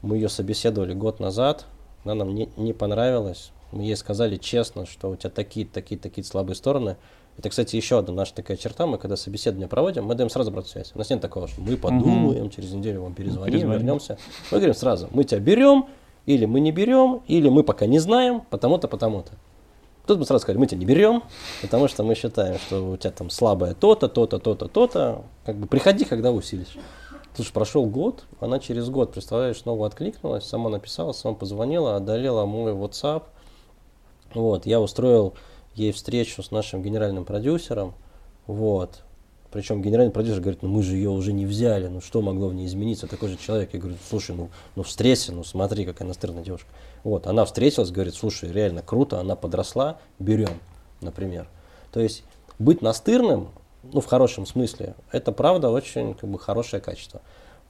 [SPEAKER 2] мы ее собеседовали год назад, она нам не, не понравилась. Мы ей сказали честно, что у тебя такие, такие, такие слабые стороны. Это, кстати, еще одна наша такая черта. Мы когда собеседование проводим, мы даем сразу обратную связь. У нас нет такого, что мы подумаем, угу. через неделю вам перезвоним, перезвоним. вернемся. Мы говорим сразу, мы тебя берем, или мы не берем, или мы пока не знаем, потому-то, потому-то. Тут мы сразу сказали, мы тебя не берем, потому что мы считаем, что у тебя там слабое то-то, то-то, то-то, то-то. Как бы приходи, когда усилишь. Слушай, прошел год, она через год, представляешь, снова откликнулась, сама написала, сама позвонила, одолела мой WhatsApp. Вот, я устроил ей встречу с нашим генеральным продюсером. Вот. Причем генеральный продюсер говорит, ну мы же ее уже не взяли, ну что могло в ней измениться? Такой же человек. Я говорю, слушай, ну, ну встреться, ну смотри, какая настырная девушка. Вот, она встретилась, говорит, слушай, реально круто, она подросла, берем, например. То есть быть настырным, ну в хорошем смысле, это правда очень как бы хорошее качество.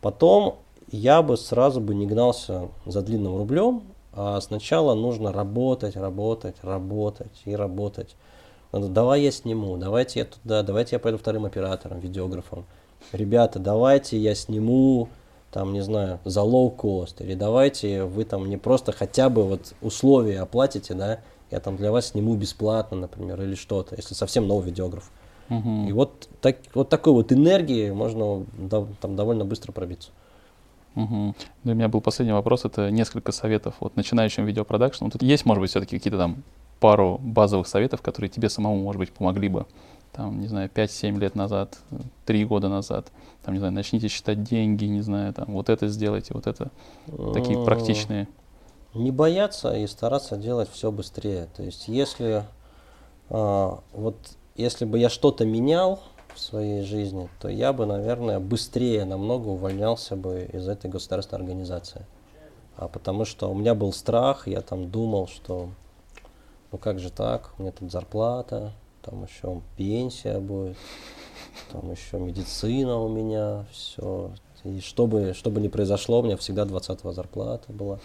[SPEAKER 2] Потом я бы сразу бы не гнался за длинным рублем, а сначала нужно работать, работать, работать и работать. Надо, давай я сниму, давайте я туда, давайте я пойду вторым оператором, видеографом. Ребята, давайте я сниму, там, не знаю, за low cost, или давайте вы там мне просто хотя бы вот условия оплатите, да, я там для вас сниму бесплатно, например, или что-то, если совсем новый видеограф.
[SPEAKER 3] Мгм.
[SPEAKER 2] И вот, так, вот такой вот энергии можно да, там довольно быстро пробиться.
[SPEAKER 3] Мгм. Ну, у меня был последний вопрос, это несколько советов вот начинающим видеопродакшену. Тут есть, может быть, все-таки какие-то там пару базовых советов, которые тебе самому, может быть, помогли бы, там, не знаю, 5-7 лет назад, 3 года назад, там, не знаю, начните считать деньги, не знаю, там, вот это сделайте, вот это, такие
[SPEAKER 2] М,
[SPEAKER 3] практичные.
[SPEAKER 2] Не бояться и стараться делать все быстрее. То есть, если а, вот если бы я что-то менял в своей жизни, то я бы, наверное, быстрее намного увольнялся бы из этой государственной организации. А потому что у меня был страх, я там думал, что ну как же так, у меня тут зарплата, там еще пенсия будет, там еще медицина у меня, все. И чтобы, чтобы не произошло, у меня всегда 20 зарплата была.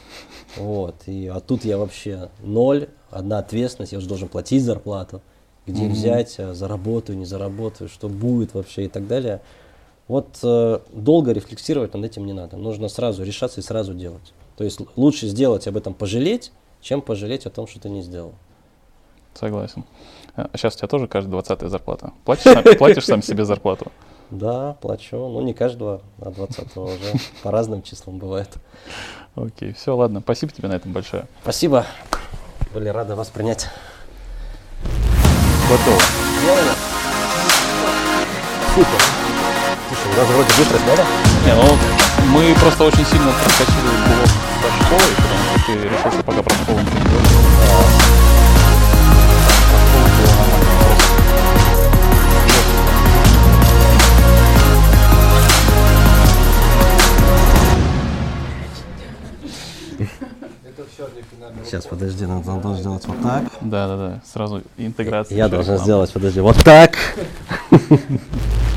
[SPEAKER 2] Вот. И, а тут я вообще ноль, одна ответственность, я уже должен платить зарплату. Где
[SPEAKER 3] Мгм.
[SPEAKER 2] взять, а, заработаю, не заработаю, что будет вообще и так далее. Вот э, долго рефлексировать над этим не надо. Нужно сразу решаться и сразу делать. То есть лучше сделать об этом пожалеть, чем пожалеть о том, что ты не сделал.
[SPEAKER 3] Согласен. А сейчас у тебя тоже каждая двадцатая зарплата. Платишь, сам- платишь сам себе зарплату?
[SPEAKER 2] Да, плачу. Ну, не каждого, а 20 уже. По разным числам бывает.
[SPEAKER 3] Окей, все, ладно. Спасибо тебе на этом большое.
[SPEAKER 2] Спасибо. Были рады вас принять.
[SPEAKER 3] Готово.
[SPEAKER 2] Сделали? Супер. Слушай, у нас вроде быстро сняли.
[SPEAKER 3] Не, ну мы просто очень сильно проскочили блок со школой, потому что ты решил, что пока про школу не
[SPEAKER 2] Сейчас, подожди, надо, надо сделать вот так.
[SPEAKER 3] Да, да, да. Сразу интеграция.
[SPEAKER 2] Я должен сделать, подожди, вот так.